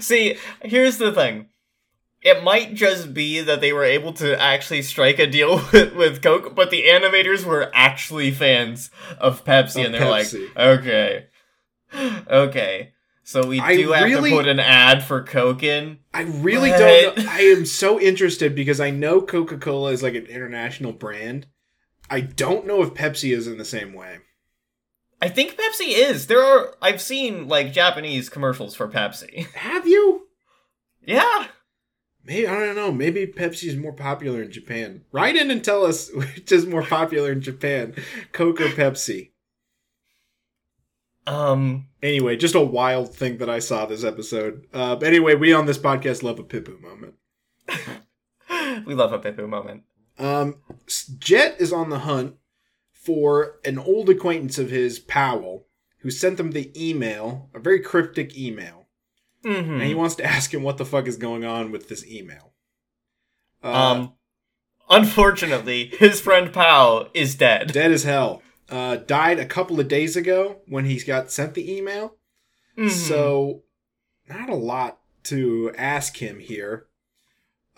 See, here's the thing. It might just be that they were able to actually strike a deal with, with Coke, but the animators were actually fans of Pepsi, and they're Pepsi. like, okay, okay. So we I do have really- to put an ad for Coke in. I really What? don't know. I am so interested because I know Coca Cola is like an international brand. I don't know if Pepsi is in the same way. I think Pepsi is. There are. I've seen like Japanese commercials for Pepsi. Have you? yeah. Maybe I don't know. Maybe Pepsi is more popular in Japan. Write in and tell us which is more popular in Japan, Coke or Pepsi. Um. Anyway, just a wild thing that I saw this episode. Uh, but anyway, we on this podcast love a Pippu moment. we love a Pippo moment. Um, Jet is on the hunt for an old acquaintance of his, Powell, who sent him the email, a very cryptic email, Mm-hmm. and he wants to ask him what the fuck is going on with this email. Uh, Um, unfortunately, his friend Powell is dead. dead as hell. Uh, died a couple of days ago when he got sent the email. Mhm. So, not a lot to ask him here.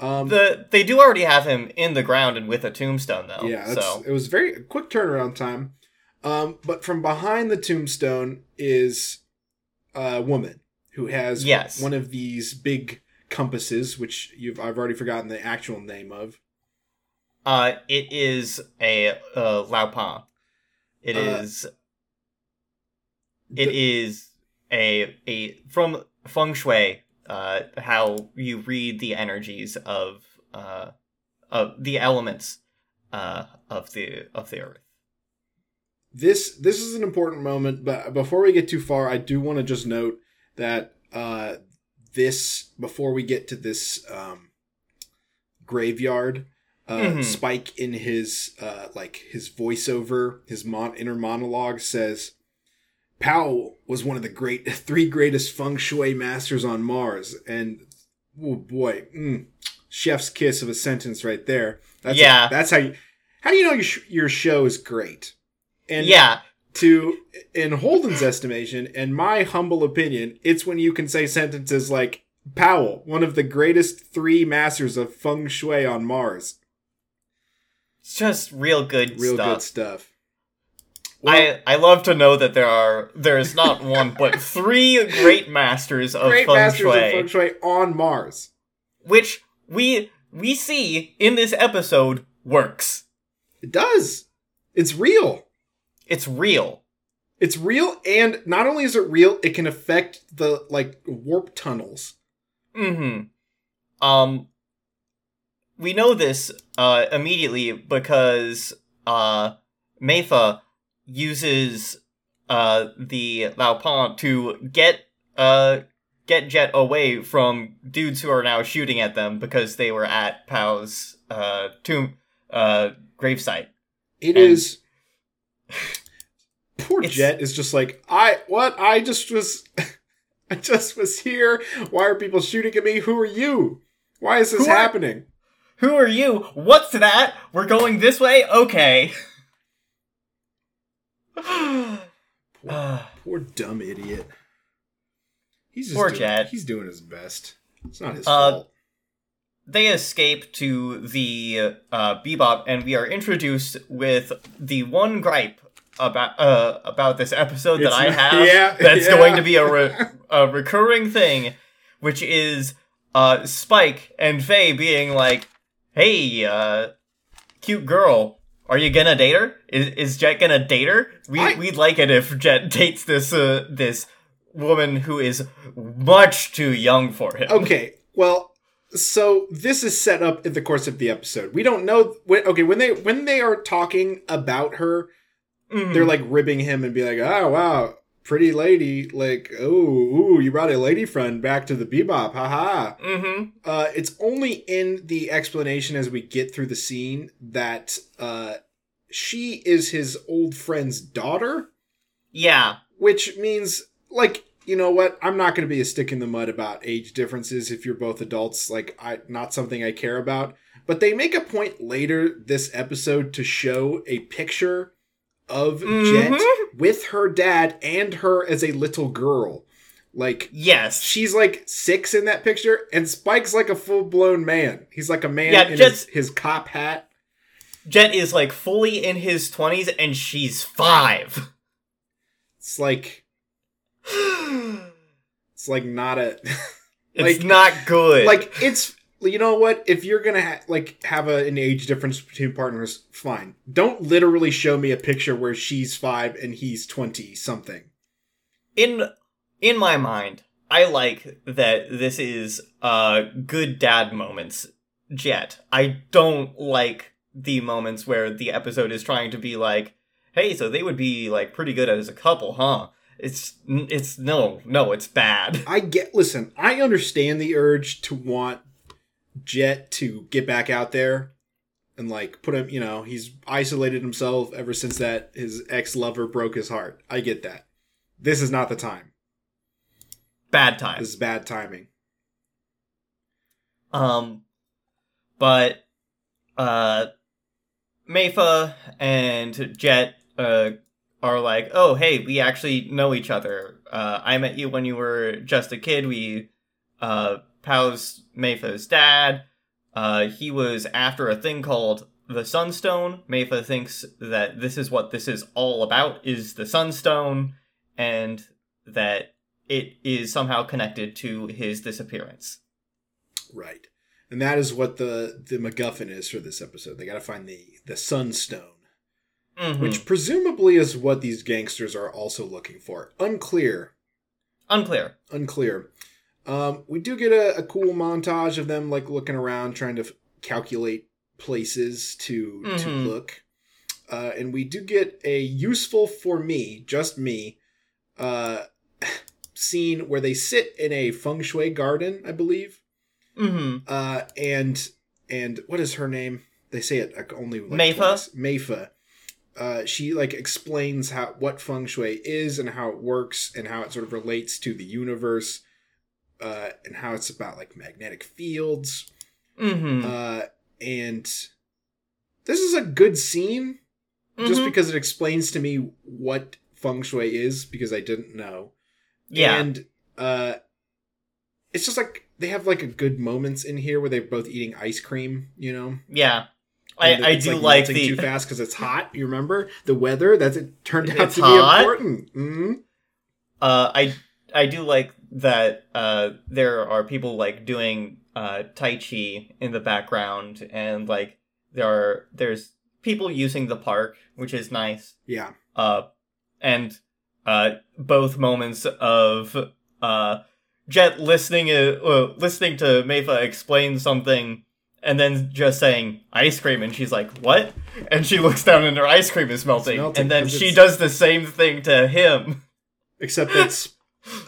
Um, the they do already have him in the ground and with a tombstone though. yeah, so it was very quick turnaround time. Um, but from behind the tombstone is a woman, who has Yes. one of these big compasses, which you've I've already forgotten the actual name of. Uh, it is a uh, Laopan. It Uh, is. It The- is a a from feng shui. Uh, how you read the energies of uh, of the elements, uh, of the of the earth. this this is an important moment but before we get too far i do want to just note that uh this before we get to this um graveyard uh Mhm. spike in his uh like his voiceover his mon- inner monologue says powell was one of the great three greatest feng shui masters on mars and oh boy mm, chef's kiss of a sentence right there that's Yeah. that's how you how do you know your, sh- your show is great and yeah, to in Holden's estimation and my humble opinion, it's when you can say sentences like Powell, one of the greatest three masters of feng shui on Mars. It's just real good Real stuff. good stuff. Well, I I love to know that there are there's not one but three great masters of great feng masters shui, of feng shui on Mars. which we we see in this episode works. It does. It's real. It's real. It's real, and not only is it real, it can affect the like warp tunnels. Mm-hmm. Um, we know this uh immediately because uh Meifa uses uh the Laopan to get uh get Jet away from dudes who are now shooting at them because they were at Pow's uh tomb uh gravesite. It And- is. Poor It's- Jet is just like I. What I just was. I just was here. Why are people shooting at me? Who are you? Why is this Who are- happening? Who are you? What's that? We're going this way? Okay. Ah. Poor dumb idiot. He's just Poor doing, Jet. He's doing his best. It's not his Uh, fault. they escape to the uh, Bebop, and we are introduced with the one gripe about uh, about this episode that It's I not- have. yeah, that's yeah. going to be a, re- a recurring thing, which is uh, Spike and Faye being like, "Hey, uh, cute girl." Are you gonna date her? Is is Jet gonna date her? We I- we'd like it if Jet dates this uh, this woman who is much too young for him. Okay, well, so this is set up in the course of the episode. We don't know. When, okay, when they when they are talking about her, Mhm. they're like ribbing him and be like, "Oh wow, pretty lady! Like, oh, ooh, you brought a lady friend back to the bebop, haha." Mm-hmm. Uh, it's only in the explanation as we get through the scene that uh, she is his old friend's daughter, Yeah. which means like. You know what? I'm not going to be a stick in the mud about age differences if you're both adults. Like, I not something I care about. But they make a point later this episode to show a picture of Jet Mhm. with her dad and her as a little girl. Like Yes. she's like six in that picture, and Spike's like a full blown man. He's like a man Yeah, in his, Jet's- his cop hat. Jet is like fully in his 20s and she's 5. It's like it's like not a it's Like- not good. like it's you know what if you're gonna ha- like have a, an age difference between partners fine don't literally show me a picture where she's five and he's 20 something in in my mind, I like that this is uh good dad moments Jet. I don't like the moments where the episode is trying to be like, "Hey, so they would be like pretty good as a couple, huh?" It's it's no, no, it's bad. I get listen, I understand the urge to want Jet to get back out there and like put him, you know, he's isolated himself ever since that his ex-lover broke his heart. I get that. This is not the time. Bad time. This is bad timing. Um, but uh, Meifa and Jet uh are like, oh hey, we actually know each other. Uh, I met you when you were just a kid. We uh, Pao's Meifa's dad. Uh, he was after a thing called the Sunstone. Meifa thinks that this is what this is all about: is the Sunstone, and that it is somehow connected to his disappearance. Right. And that is what the the MacGuffin is for this episode. They got to find the the Sunstone, Mhm. which presumably is what these gangsters are also looking for. Unclear. unclear. Unclear. Um, we do get a, a cool montage of them like looking around, trying to f- calculate places to to Mhm. look. Uh, and we do get a useful for me, just me, uh, scene where they sit in a feng shui garden, I believe. hmm Uh, and and what is her name? They say it like, only like twice. Meifa. Uh, she like explains how what feng shui is and how it works and how it sort of relates to the universe, uh, and how it's about like magnetic fields. hmm Uh, and this is a good scene just Mhm. because it explains to me what feng shui is because I didn't know. yeah. And uh it's just like they have like a good moments in here where they're both eating ice cream, you know. yeah. I, And I do like, like the too fast because it's hot. You remember the weather? That's it turned out It's to hot? be important. hmm Uh, I I do like that. Uh, there are people like doing uh tai chi in the background, and like there are there's people using the park, which is nice. Yeah, Uh, and uh, both moments of uh Jet listening uh, uh listening to Meifa explain something. And then just saying ice cream, and she's like, "What?" And she looks down, and her ice cream is melting. melting, and then she does the same thing to him. except it's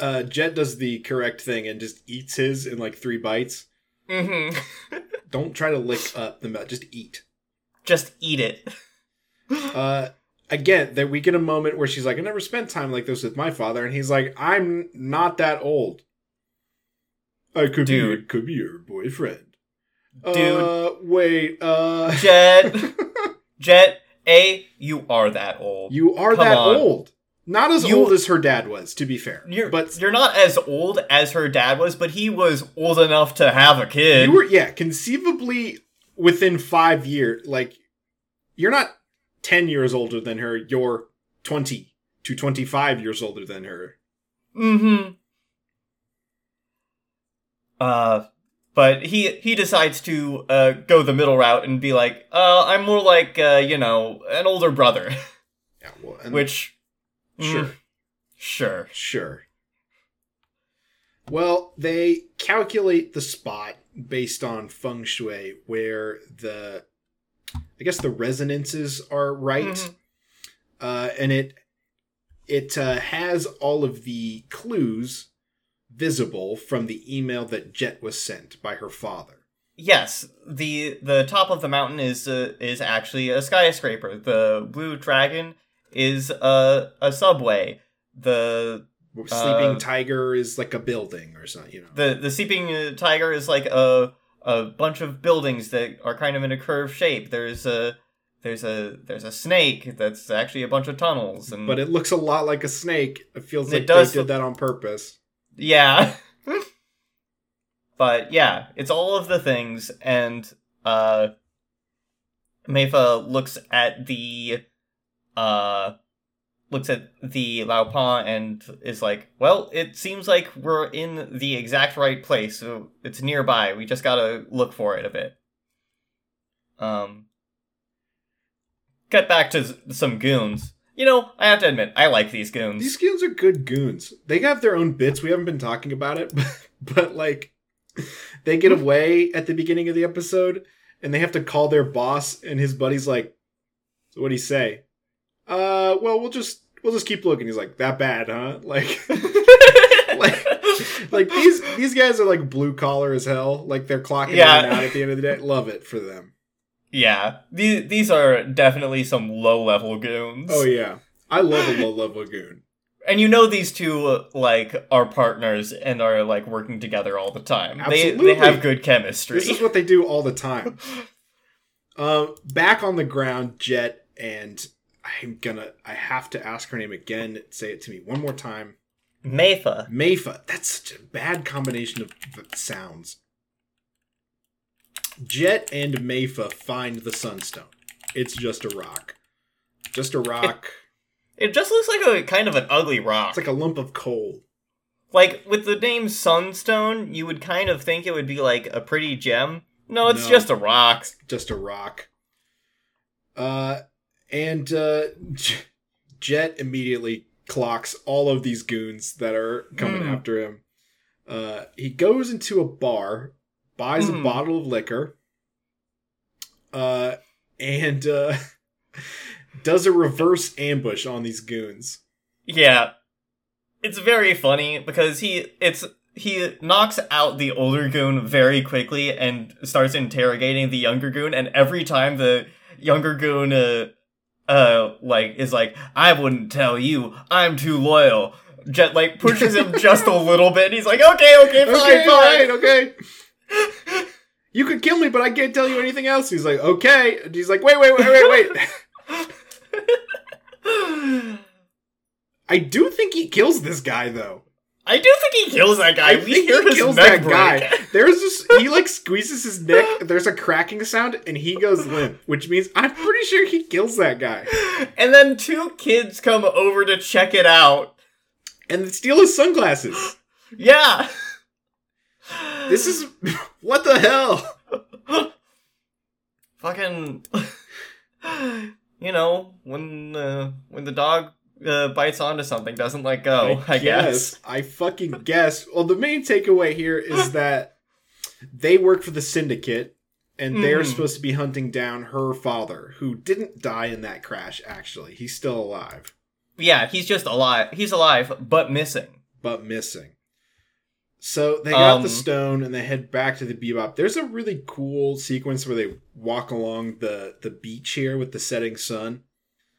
uh Jet does the correct thing and just eats his in like three bites. Mm-hmm. Don't try to lick up the mouth. Just eat. just eat it. Uh, again, that we get a moment where she's like, "I never spent time like this with my father," and he's like, "I'm not that old. I could be, could be your boyfriend." Dude. uh, wait, uh, Jet, Jet, A, you are that old. you are Come that on. old. Not as You- old as her dad was, to be fair. You're, but you're not as old as her dad was, but he was old enough to have a kid. you were, yeah, conceivably within five years. Like, you're not ten years older than her. You're twenty to twenty-five years older than her. mm-hmm. Uh, but he he decides to uh go the middle route and be like, uh, I'm more like uh, you know, an older brother, Yeah, well, and which sure. mm, sure, Sure. Well, they calculate the spot based on feng shui where the I guess the resonances are right. Mhm. Uh, and it it uh, has all of the clues visible from the email that Jet was sent by her father. Yes, the the top of the mountain is uh, is actually a skyscraper. The blue dragon is a a subway. The Sleeping Uh, Tiger is like a building or something, you know. the the sleeping tiger is like a a bunch of buildings that are kind of in a curved shape. There's a there's a there's a snake that's actually a bunch of tunnels and but it looks a lot like a snake. It feels It like does they did that on purpose. Yeah. but yeah, it's all of the things and uh Meifa looks at the uh looks at the Laopan and is like, "Well, it seems like we're in the exact right place. So it's nearby. We just got to look for it a bit." Um Cut back to some goons. You know, I have to admit, I like these goons. These goons are good goons. They have their own bits. We haven't been talking about it, but, but like they get away at the beginning of the episode and they have to call their boss and his buddy's like, "So what do you say?" Uh, well, we'll just we'll just keep looking. He's like, "That bad, huh?" Like like like these these guys are like blue collar as hell. Like they're clocking Yeah. in and out at the end of the day. Love it for them. Yeah, these these are definitely some low level goons. Oh yeah. I love a low level goon. and you know these two like are partners and are like working together all the time. They they have good chemistry. This is what they do all the time. Um, back on the ground, Jet, and I'm gonna, I have to ask her name again. Say it to me one more time. Meifa. Meifa. That's such a bad combination of sounds. Jet and Meifa find the Sunstone. It's just a rock. Just a rock. It just looks like a kind of an ugly rock. It's like a lump of coal. Like with the name Sunstone, you would kind of think it would be like a pretty gem. No, it's No. just a rock. just a rock. Uh, and uh, Jet immediately clocks all of these goons that are coming Mm. after him. Uh, he goes into a bar, buys a Mm. bottle of liquor, uh, and uh, does a reverse ambush on these goons. Yeah. It's very funny because he it's he knocks out the older goon very quickly and starts interrogating the younger goon and every time the younger goon uh like is like I wouldn't tell you I'm too loyal Jet like pushes him just a little bit and he's like okay okay fine okay, fine fine, okay. You could kill me, but I can't tell you anything else. He's like, okay. And he's like, wait, wait, wait, wait, wait. I do think he kills this guy though. I do think he kills that guy I we think hear he his kills neck that guy. There's this he like squeezes his neck, there's a cracking sound, and he goes limp, which means I'm pretty sure he kills that guy. and then two kids come over to check it out And steal his sunglasses. yeah This is what the hell? fucking you know when uh, when the dog uh, bites onto something doesn't let go i, guess I fucking guess. Well, the main takeaway here is that they work for the syndicate and they're Mhm. supposed to be hunting down her father, who didn't die in that crash, actually. He's still alive, yeah he's just alive he's alive but missing but missing. So they got Um, the stone and they head back to the bebop. There's a really cool sequence where they walk along the, the beach here with the setting sun.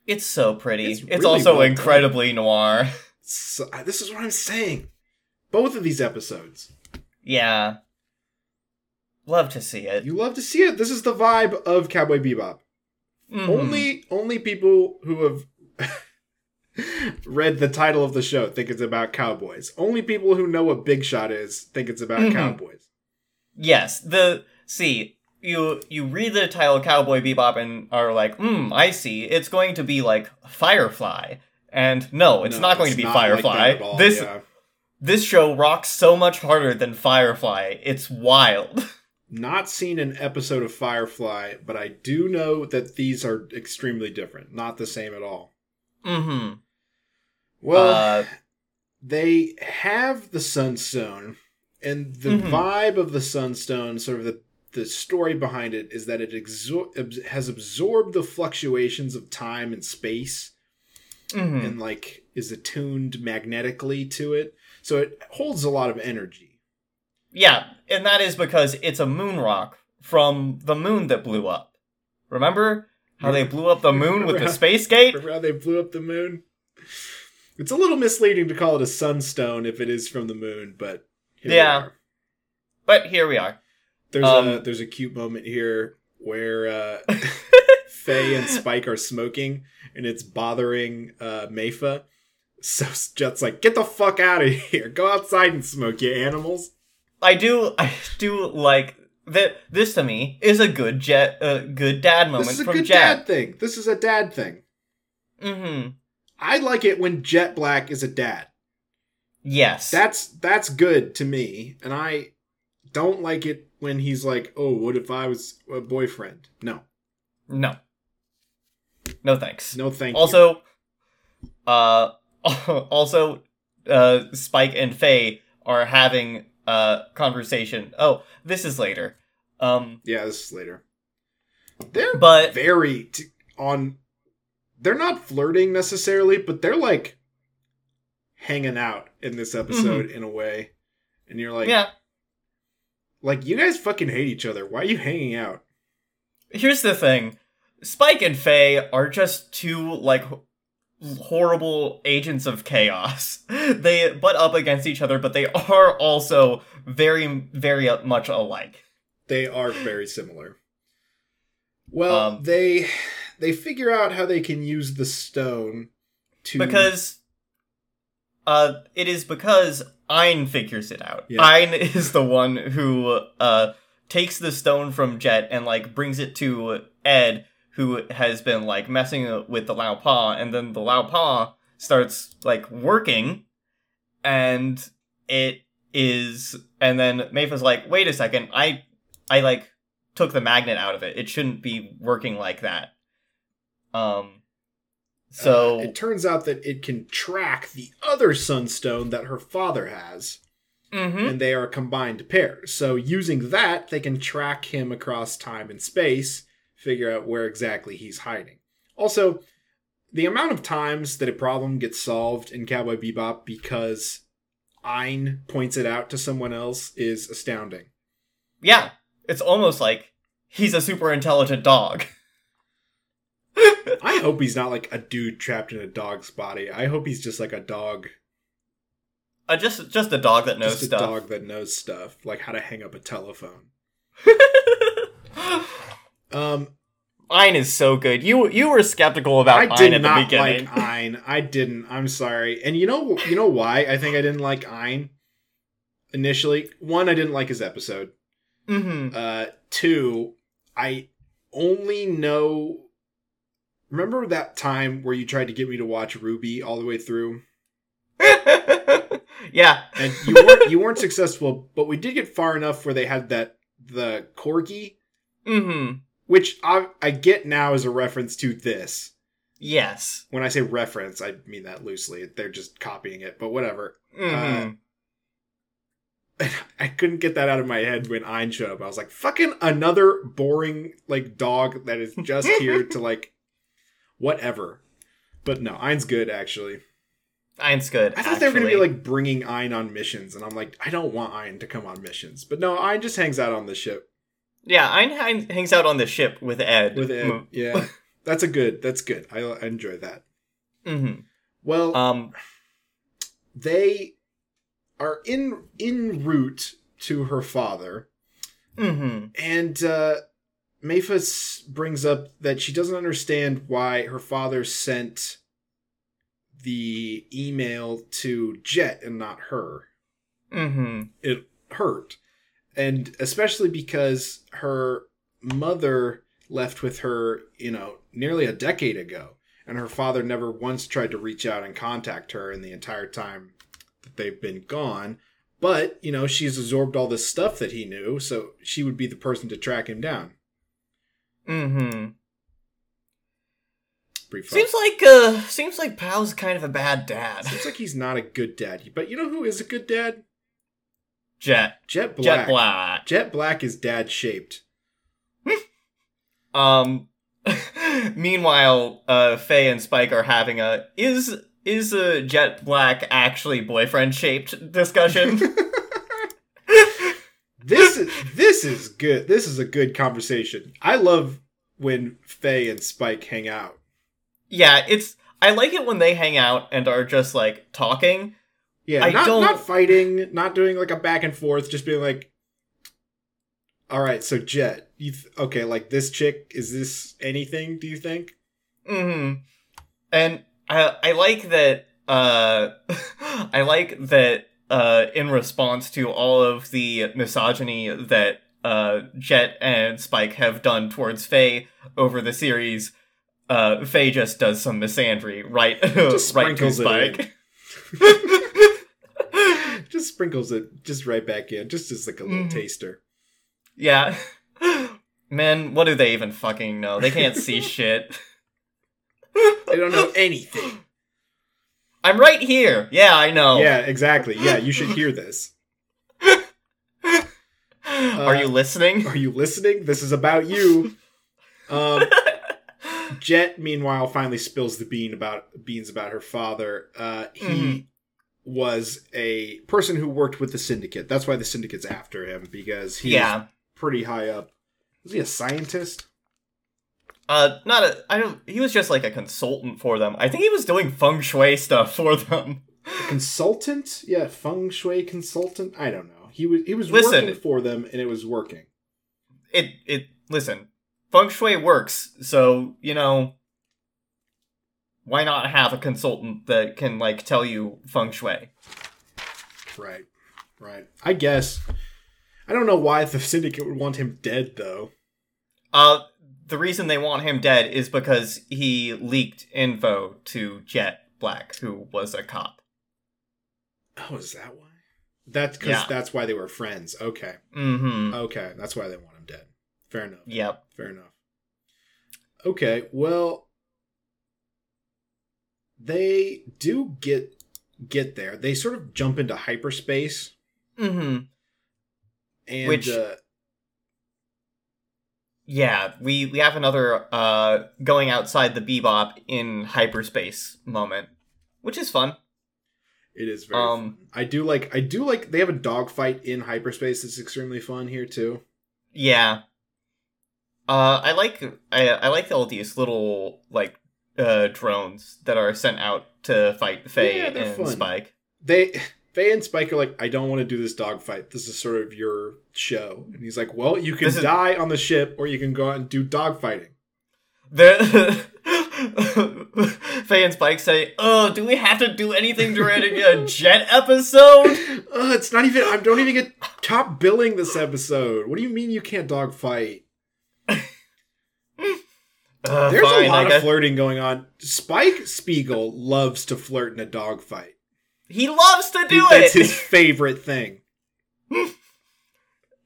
It's so pretty It's it's, really also well done. incredibly noir So, this is what I'm saying. Both of these episodes. yeah love to see it You love to see it. This is the vibe of Cowboy Bebop. Mhm. Only only people who have read the title of the show think it's about cowboys. Only people who know what Big Shot is think it's about Mhm. cowboys. Yes, the see you you read the title Cowboy Bebop and are like, hmm, I see. It's going to be like Firefly, and no, it's No, not going to be like Firefly. all, this yeah. this show rocks so much harder than Firefly. It's wild. not seen an episode of Firefly, but I do know that these are extremely different. Not the same at all. mm-hmm. Well, uh, they have the Sunstone, and the Mhm. vibe of the Sunstone, sort of the the story behind it, is that it exor- has absorbed the fluctuations of time and space, mhm. and like is attuned magnetically to it, so it holds a lot of energy. yeah, and that is because it's a moon rock from the moon that blew up. Remember how they blew up the moon with the space gate? Remember how they blew up the moon? It's a little misleading to call it a sunstone if it is from the moon, but here we Yeah. are. But here we are. There's Um, a there's a cute moment here where uh, Faye and Spike are smoking, and it's bothering uh, Meifa. So Jet's like, "Get the fuck out of here! Go outside and smoke, you animals!" I do I do like that this to me is a good jet uh, good dad moment This is a from good Jet. dad thing. This is a dad thing. Mm-hmm. I like it when Jet Black is a dad. Yes. That's that's good to me, and I don't like it when he's like, "Oh, what if I was a boyfriend?" No, no. No thanks. no, thank you. Also uh also uh Spike and Faye are having a conversation. Oh, this is later. Um yeah, this is later. They're but very t- on. They're not flirting necessarily, but they're like hanging out in this episode in a way, and you're like, yeah, like you guys fucking hate each other. Why are you hanging out? here's the thing. Spike and Faye are just two like horrible agents of chaos. They butt up against each other, but they are also very very much alike. They are very similar. Well, Um, they they figure out how they can use the stone to because uh it is because Ein figures it out. Yeah. Ein is the one who uh takes the stone from Jet and like brings it to Ed who has been like messing with the Lao Pa and then the Lao Pa starts like working and it is and then Meifa's like, wait a second, I I like took the magnet out of it. It shouldn't be working like that. Um so Uh, it turns out that it can track the other sunstone that her father has, mhm. and they are a combined pairs. So using that, they can track him across time and space, figure out where exactly he's hiding. Also, the amount of times that a problem gets solved in Cowboy Bebop because Ein points it out to someone else is astounding. Yeah, it's almost like he's a super intelligent dog. I hope he's not like a dude trapped in a dog's body. I hope he's just like a dog, Uh, just just a dog that knows just a stuff. dog that knows stuff, like how to hang up a telephone. Um, Ein is so good. You you were skeptical about I Ein at the beginning. like Ein. I didn't. I'm sorry. And you know, you know why I think I didn't like Ein initially. One, I didn't like his episode. hmm Uh, two, I only know. Remember that time where you tried to get me to watch Ruby all the way through, yeah. and you weren't you weren't successful. But we did get far enough where they had that the corgi, hmm which I I get now as a reference to this. Yes. When I say reference, I mean that loosely. They're just copying it, but whatever. hmm I couldn't get that out of my head when Ein showed up. I was like, fucking another boring like dog that is just here to like whatever. But no, Ein's good actually. Ein's good. I thought they were gonna be like bringing Ein on missions, and I'm like, I don't want Ein to come on missions. But no, Ein just hangs out on the ship Yeah, Ein hangs out on the ship with Ed. with Ed. Yeah, that's a good. That's good. I, I enjoy that. hmm Well, Um. they are in in route to her father. mm-hmm. And uh, Maphis brings up that she doesn't understand why her father sent the email to Jet and not her. hmm It hurt. And especially because her mother left with her, you know, nearly a decade ago. And her father never once tried to reach out and contact her in the entire time that they've been gone. But, you know, she's absorbed all this stuff that he knew, so she would be the person to track him down. Hmm Brief Seems like uh, seems like Pao's kind of a bad dad. Seems like he's not a good dad. But you know who is a good dad? Jet, Jet Black. Jet Black. Jet Black is dad shaped. Um. meanwhile, uh, Faye and Spike are having a is is a Jet Black actually boyfriend shaped discussion. this is this is good. This is a good conversation. I love when Faye and Spike hang out. yeah, it's I like it when they hang out and are just like talking. Yeah, I not don't- not fighting, not doing like a back and forth, just being like, "All right, so Jet, you th- okay? Like this chick, is this anything? Do you think?" Mm hmm And I I like that. Uh, I like that. Uh, in response to all of the misogyny that uh Jet and Spike have done towards Faye over the series, uh, Faye just does some misandry right, Just right to sprinkles it in. Spike. just sprinkles it just right back in, just as like a little Mhm. taster. yeah. Man, what do they even fucking know? They can't see shit. They don't know anything. I'm right here. Yeah, I know. Yeah, exactly. Yeah, you should hear this. Are you listening? Are you listening? This is about you. Um, Jet, meanwhile, finally spills the bean about beans about her father. Uh, he Mhm. was a person who worked with the syndicate. That's why the syndicate's after him because he's yeah. pretty high up. Was he a scientist? Uh, not a. I don't. He was just like a consultant for them. I think he was doing feng shui stuff for them. A consultant? Yeah, feng shui consultant. I don't know. He was he was Listen. working for them, and it was working. It. It. Listen, feng shui works. So you know, why not have a consultant that can like tell you feng shui? Right, right. I guess. I don't know why the syndicate would want him dead, though. Uh, the reason they want him dead is because he leaked info to Jet Black, who was a cop. Oh, is that why? That's because Yeah. that's why they were friends. Okay, Mm-hmm. okay, that's why they want him dead. Fair enough. Yep. Fair enough. Okay, well, they do get get there. They sort of jump into hyperspace, Mm-hmm. and Which- uh, Yeah, we we have another uh going outside the bebop in hyperspace moment, which is fun. it is very. Um, fun. I do like. I do like. They have a dogfight in hyperspace. It's extremely fun here too. Yeah. Uh, I like I I like all these little like uh drones that are sent out to fight Faye Yeah, and fun. Spike. They. Faye and Spike are like, I don't want to do this dogfight. This is sort of your show. And he's like, Well, you can is- die on the ship, or you can go out and do dogfighting. The Faye and Spike say, "Oh, do we have to do anything during a jet episode?" Uh, it's not even. I don't even get top billing this episode. What do you mean you can't dogfight? Uh, There's fine, a lot of flirting going on. Spike Spiegel loves to flirt in a dogfight. He loves to do it! That's his favorite thing.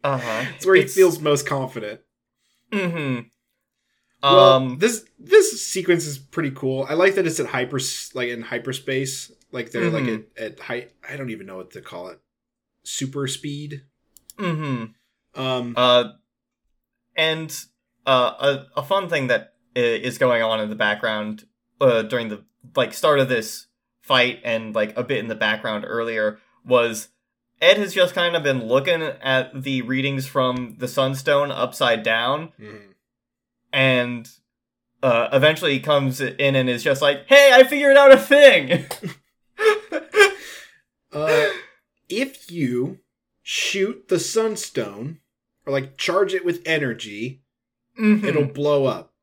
Uh-huh. It's where he feels most confident. Mm-hmm. Well, Um. this this sequence is pretty cool. I like that it's at hyper like in hyperspace, like they're like Mhm. at, at height. I don't even know what to call it. Super speed. mm-hmm. Um, Uh, and uh, a, a fun thing that is going on in the background uh, during the like start of this fight and like a bit in the background earlier was Ed has just kind of been looking at the readings from the Sunstone upside down, mhm. and uh, eventually he comes in and is just like, "Hey, I figured out a thing." Uh, if you shoot the sunstone or like charge it with energy, Mhm. it'll blow up.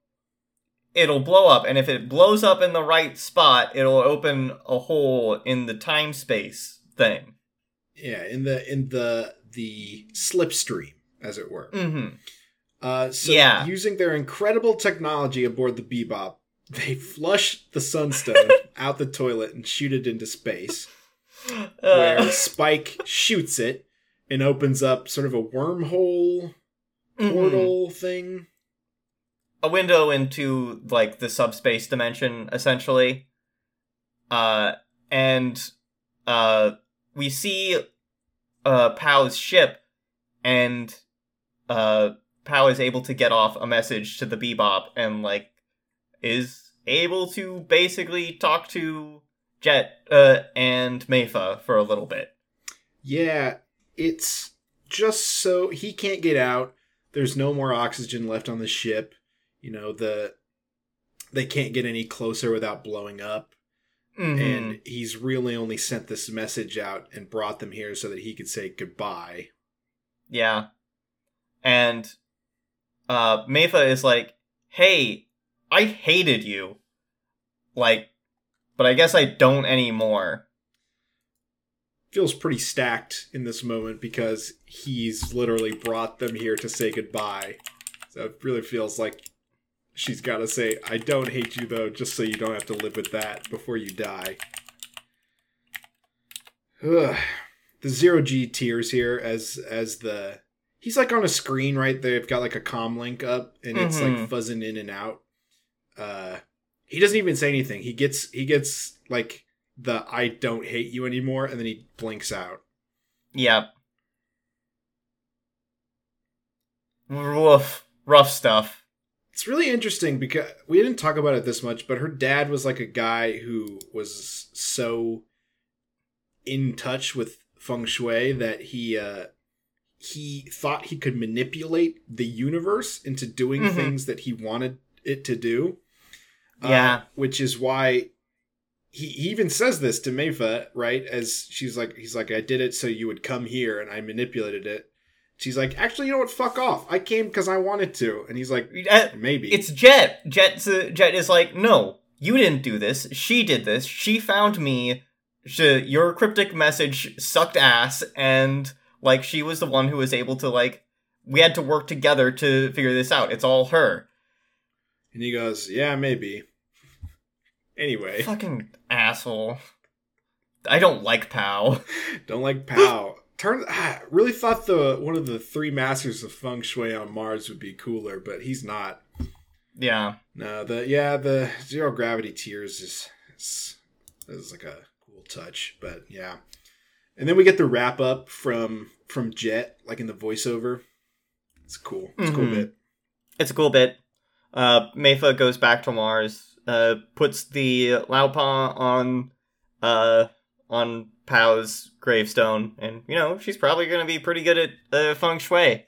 It'll blow up and if it blows up in the right spot it'll open a hole in the time space thing Yeah, in the in the the slipstream, as it were. mm-hmm Uh, so Yeah. using their incredible technology aboard the Bebop, they flush the sunstone out the toilet and shoot it into space. Where Uh, Spike shoots it and opens up sort of a wormhole mhm. portal thing. A window into like the subspace dimension essentially uh and uh we see uh Pao's ship and uh Pow is able to get off a message to the Bebop and like is able to basically talk to Jet uh and Meifa for a little bit. Yeah, it's just so he can't get out. There's no more oxygen left on the ship. You know, the they can't get any closer without blowing up. Mhm. And he's really only sent this message out and brought them here so that he could say goodbye. Yeah. And uh is like, "Hey, I hated you." Like, but I guess I don't anymore. Feels pretty stacked in this moment because he's literally brought them here to say goodbye. So it really feels like she's got to say, I don't hate you though, just so you don't have to live with that before you die. Ugh. The zero G tears here as as the he's like on a screen right they've got like a com link up and it's like Mhm. fuzzing in and out. Uh he doesn't even say anything. He gets he gets like the I don't hate you anymore and then he blinks out. Yep. Rough, rough stuff. It's really interesting because we didn't talk about it this much, but her dad was like a guy who was so in touch with feng shui that he uh he thought he could manipulate the universe into doing Mhm. things that he wanted it to do. Uh, Yeah. which is why he, he even says this to Meifa, right? As she's like, he's like, I did it so you would come here, and I manipulated it. She's like, actually, you know what? Fuck off. I came because I wanted to, and he's like, Uh, maybe It's Jet. Jet's, uh, Jet is like, no, you didn't do this. She did this. She found me. She, your cryptic message sucked ass, and like she was the one who was able to like. We had to work together to figure this out. It's all her. And he goes, Yeah, maybe. Anyway, Fucking asshole. I don't like Pao. don't like Pao. Turn really thought the one of the three masters of feng shui on Mars would be cooler, but he's not. Yeah. No, the yeah, the zero gravity tears is is, is like a cool touch, but yeah. And then we get the wrap up from from Jet, like in the voiceover. It's cool. It's a cool Mhm. bit. It's a cool bit. Uh, Meifa goes back to Mars, uh, puts the Laupa on, uh, on Pao's gravestone, and, you know, she's probably gonna be pretty good at, uh, feng shui.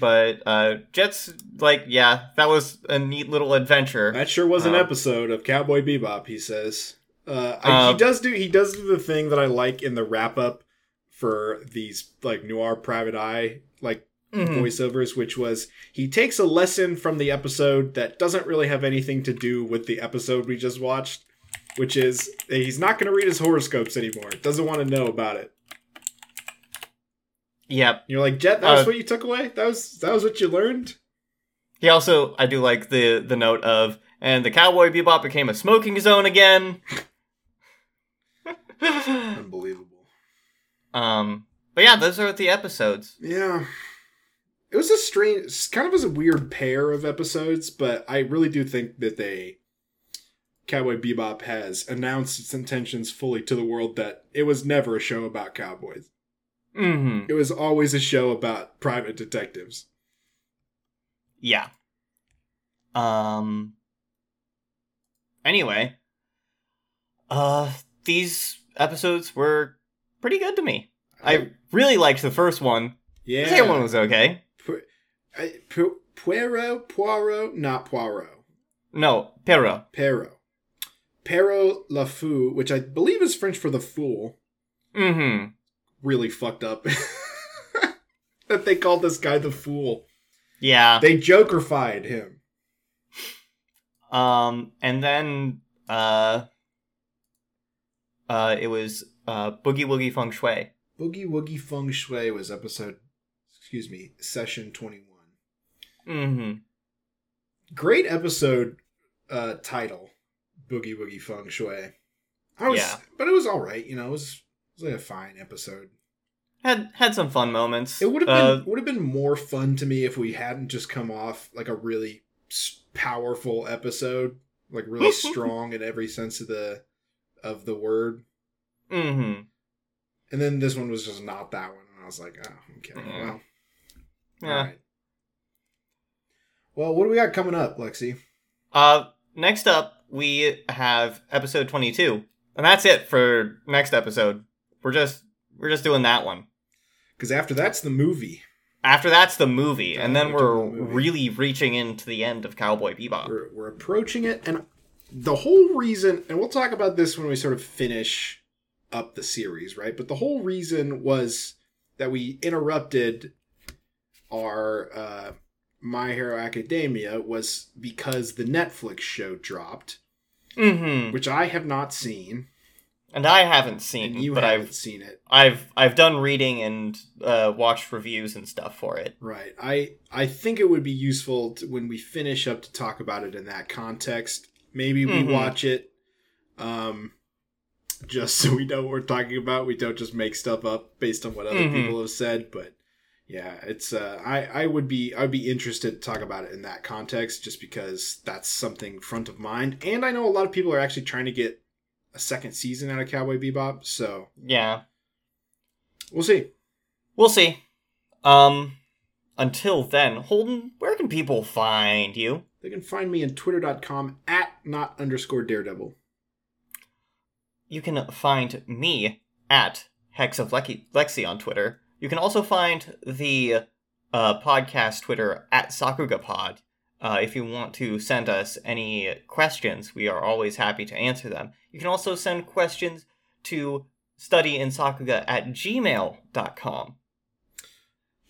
But, uh, Jet's like, yeah, that was a neat little adventure. That sure was an Um, episode of Cowboy Bebop. He says. Uh, I- Um, he does do he does do the thing that I like in the wrap up for these like noir private eye like Mhm. voiceovers, which was he takes a lesson from the episode that doesn't really have anything to do with the episode we just watched, which is he's not going to read his horoscopes anymore. Doesn't want to know about it. Yep. You're like, Jet, that was Uh, what you took away. That was that was what you learned. He also, I do like the, the note of, and the Cowboy Bebop became a smoking zone again. Unbelievable. um, but yeah, those are the episodes. Yeah. It was a strange, kind of was a weird pair of episodes, but I really do think that they, Cowboy Bebop has announced its intentions fully to the world that it was never a show about cowboys. Mm-hmm. It was always a show about private detectives. Yeah. Um. Anyway, uh, these episodes were pretty good to me. I really liked the first one. yeah. The second one was okay. Pu- I- Pu- Poirot, Poirot, not Poirot. No, Pero. Perro. Pierrot LeFou, which I believe is French for the fool. Mm-hmm. really fucked up that they called this guy the fool. Yeah. They jokerfied him. Um, and then uh, uh, it was uh Boogie Woogie Feng Shui. Boogie Woogie Feng Shui was episode, excuse me, session 21. Mm-hmm. Great episode uh, title, Boogie Woogie Feng Shui. I was, Yeah. but it was all right. You know, it was, it was like a fine episode. Had had some fun moments. It would have Uh, been would have been more fun to me if we hadn't just come off like a really powerful episode, like really strong in every sense of the of the word. mm-hmm. And then this one was just not that one, and I was like, oh, okay, Yeah. well, Yeah. all right. Well, what do we got coming up, Lexi? Uh, next up, we have episode 22. And that's it for next episode. We're just we're just doing that one. Because after that's the movie. After that's the movie, and then we're we're the really reaching into the end of Cowboy Bebop. We're, we're approaching it, and the whole reason, and we'll talk about this when we sort of finish up the series, right? But the whole reason was that we interrupted our uh, My Hero Academia was because the Netflix show dropped, Mm-hmm. which I have not seen, And I haven't seen, and you but haven't I've seen it. I've I've done reading and uh, watched reviews and stuff for it. Right. I I think it would be useful to, when we finish up to talk about it in that context. Maybe we Mhm. watch it um just so we know what we're talking about. We don't just make stuff up based on what other Mhm. people have said, but yeah, it's uh I I would be I'd be interested to talk about it in that context just because that's something front of mind. And I know a lot of people are actually trying to get a second season out of Cowboy Bebop, so Yeah, we'll see. we'll see. Um, until then, Holden, where can people find you? They can find me in twitter.com at not underscore daredevil. you can find me at Hex of Lexi, Lexi on Twitter. You can also find the uh, podcast Twitter at SakugaPod. Uh, if you want to send us any questions, we are always happy to answer them. You can also send questions to studyinsakuga at gmail.com.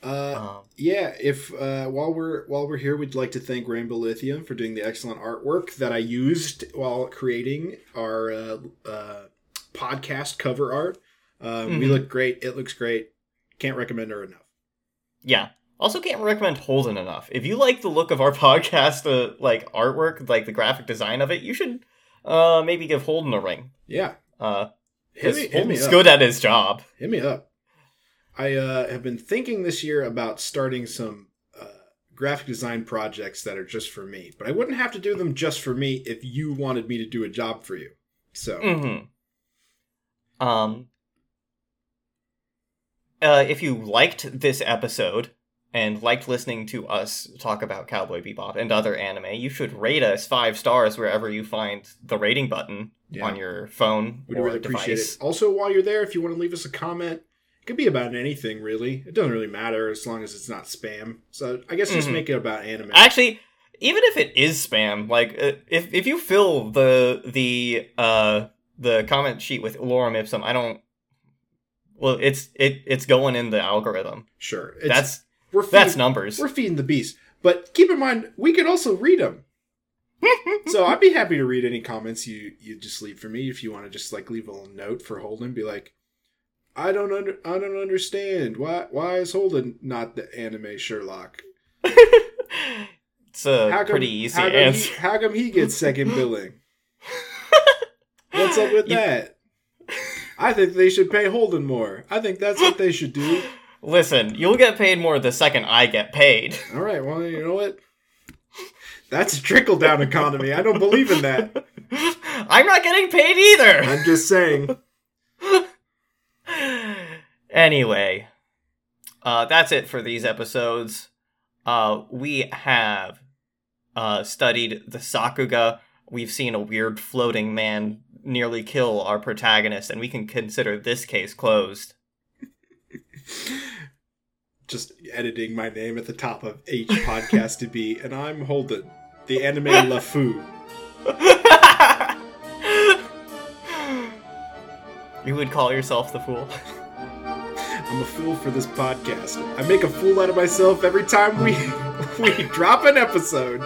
Uh, Um, yeah, if uh, while we're while we're here, we'd like to thank Rainbow Lithium for doing the excellent artwork that I used while creating our uh, uh, podcast cover art. Um, We Mhm. look great. It looks great. Can't recommend her enough. yeah. Also, can't recommend Holden enough. If you like the look of our podcast, uh, like artwork, like the graphic design of it, you should uh, maybe give Holden a ring. Yeah, Uh, hit me, hit me good at his job. Hit me up. I uh, have been thinking this year about starting some uh, graphic design projects that are just for me, but I wouldn't have to do them just for me if you wanted me to do a job for you. So, Mm-hmm. Um. Uh, if you liked this episode and liked listening to us talk about Cowboy Bebop and other anime, you should rate us five stars wherever you find the rating button Yeah. on your phone we'd or really appreciate it. Also, while you're there, if you want to leave us a comment, it could be about anything really. It doesn't really matter as long as it's not spam. So, I guess just Mhm. make it about anime. Actually, even if it is spam, like uh, if if you fill the the uh the comment sheet with lorem ipsum, I don't. Well, it's it it's going in the algorithm. sure, it's, that's we're that's numbers. We're feeding the beast. But keep in mind, we could also read them. so I'd be happy to read any comments you you just leave for me if you want to just like leave a little note for Holden. Be like, I don't under I don't understand why why is Holden not the anime Sherlock? it's a How come, pretty easy how come answer. He, how come he gets second billing? What's up with You- that? I think they should pay Holden more. I think that's what they should do. Listen, you'll get paid more the second I get paid. All right, well, you know what? That's a trickle down economy. I don't believe in that. I'm not getting paid either. I'm just saying. anyway, uh, that's it for these episodes. Uh, we have uh, studied the Sakuga. We've seen a weird floating man nearly kill our protagonist, and we can consider this case closed. Just editing my name at the top of each podcast to be, and I'm Holden, the anime LeFou. you would call yourself the fool. I'm a fool for this podcast. I make a fool out of myself every time we we drop an episode.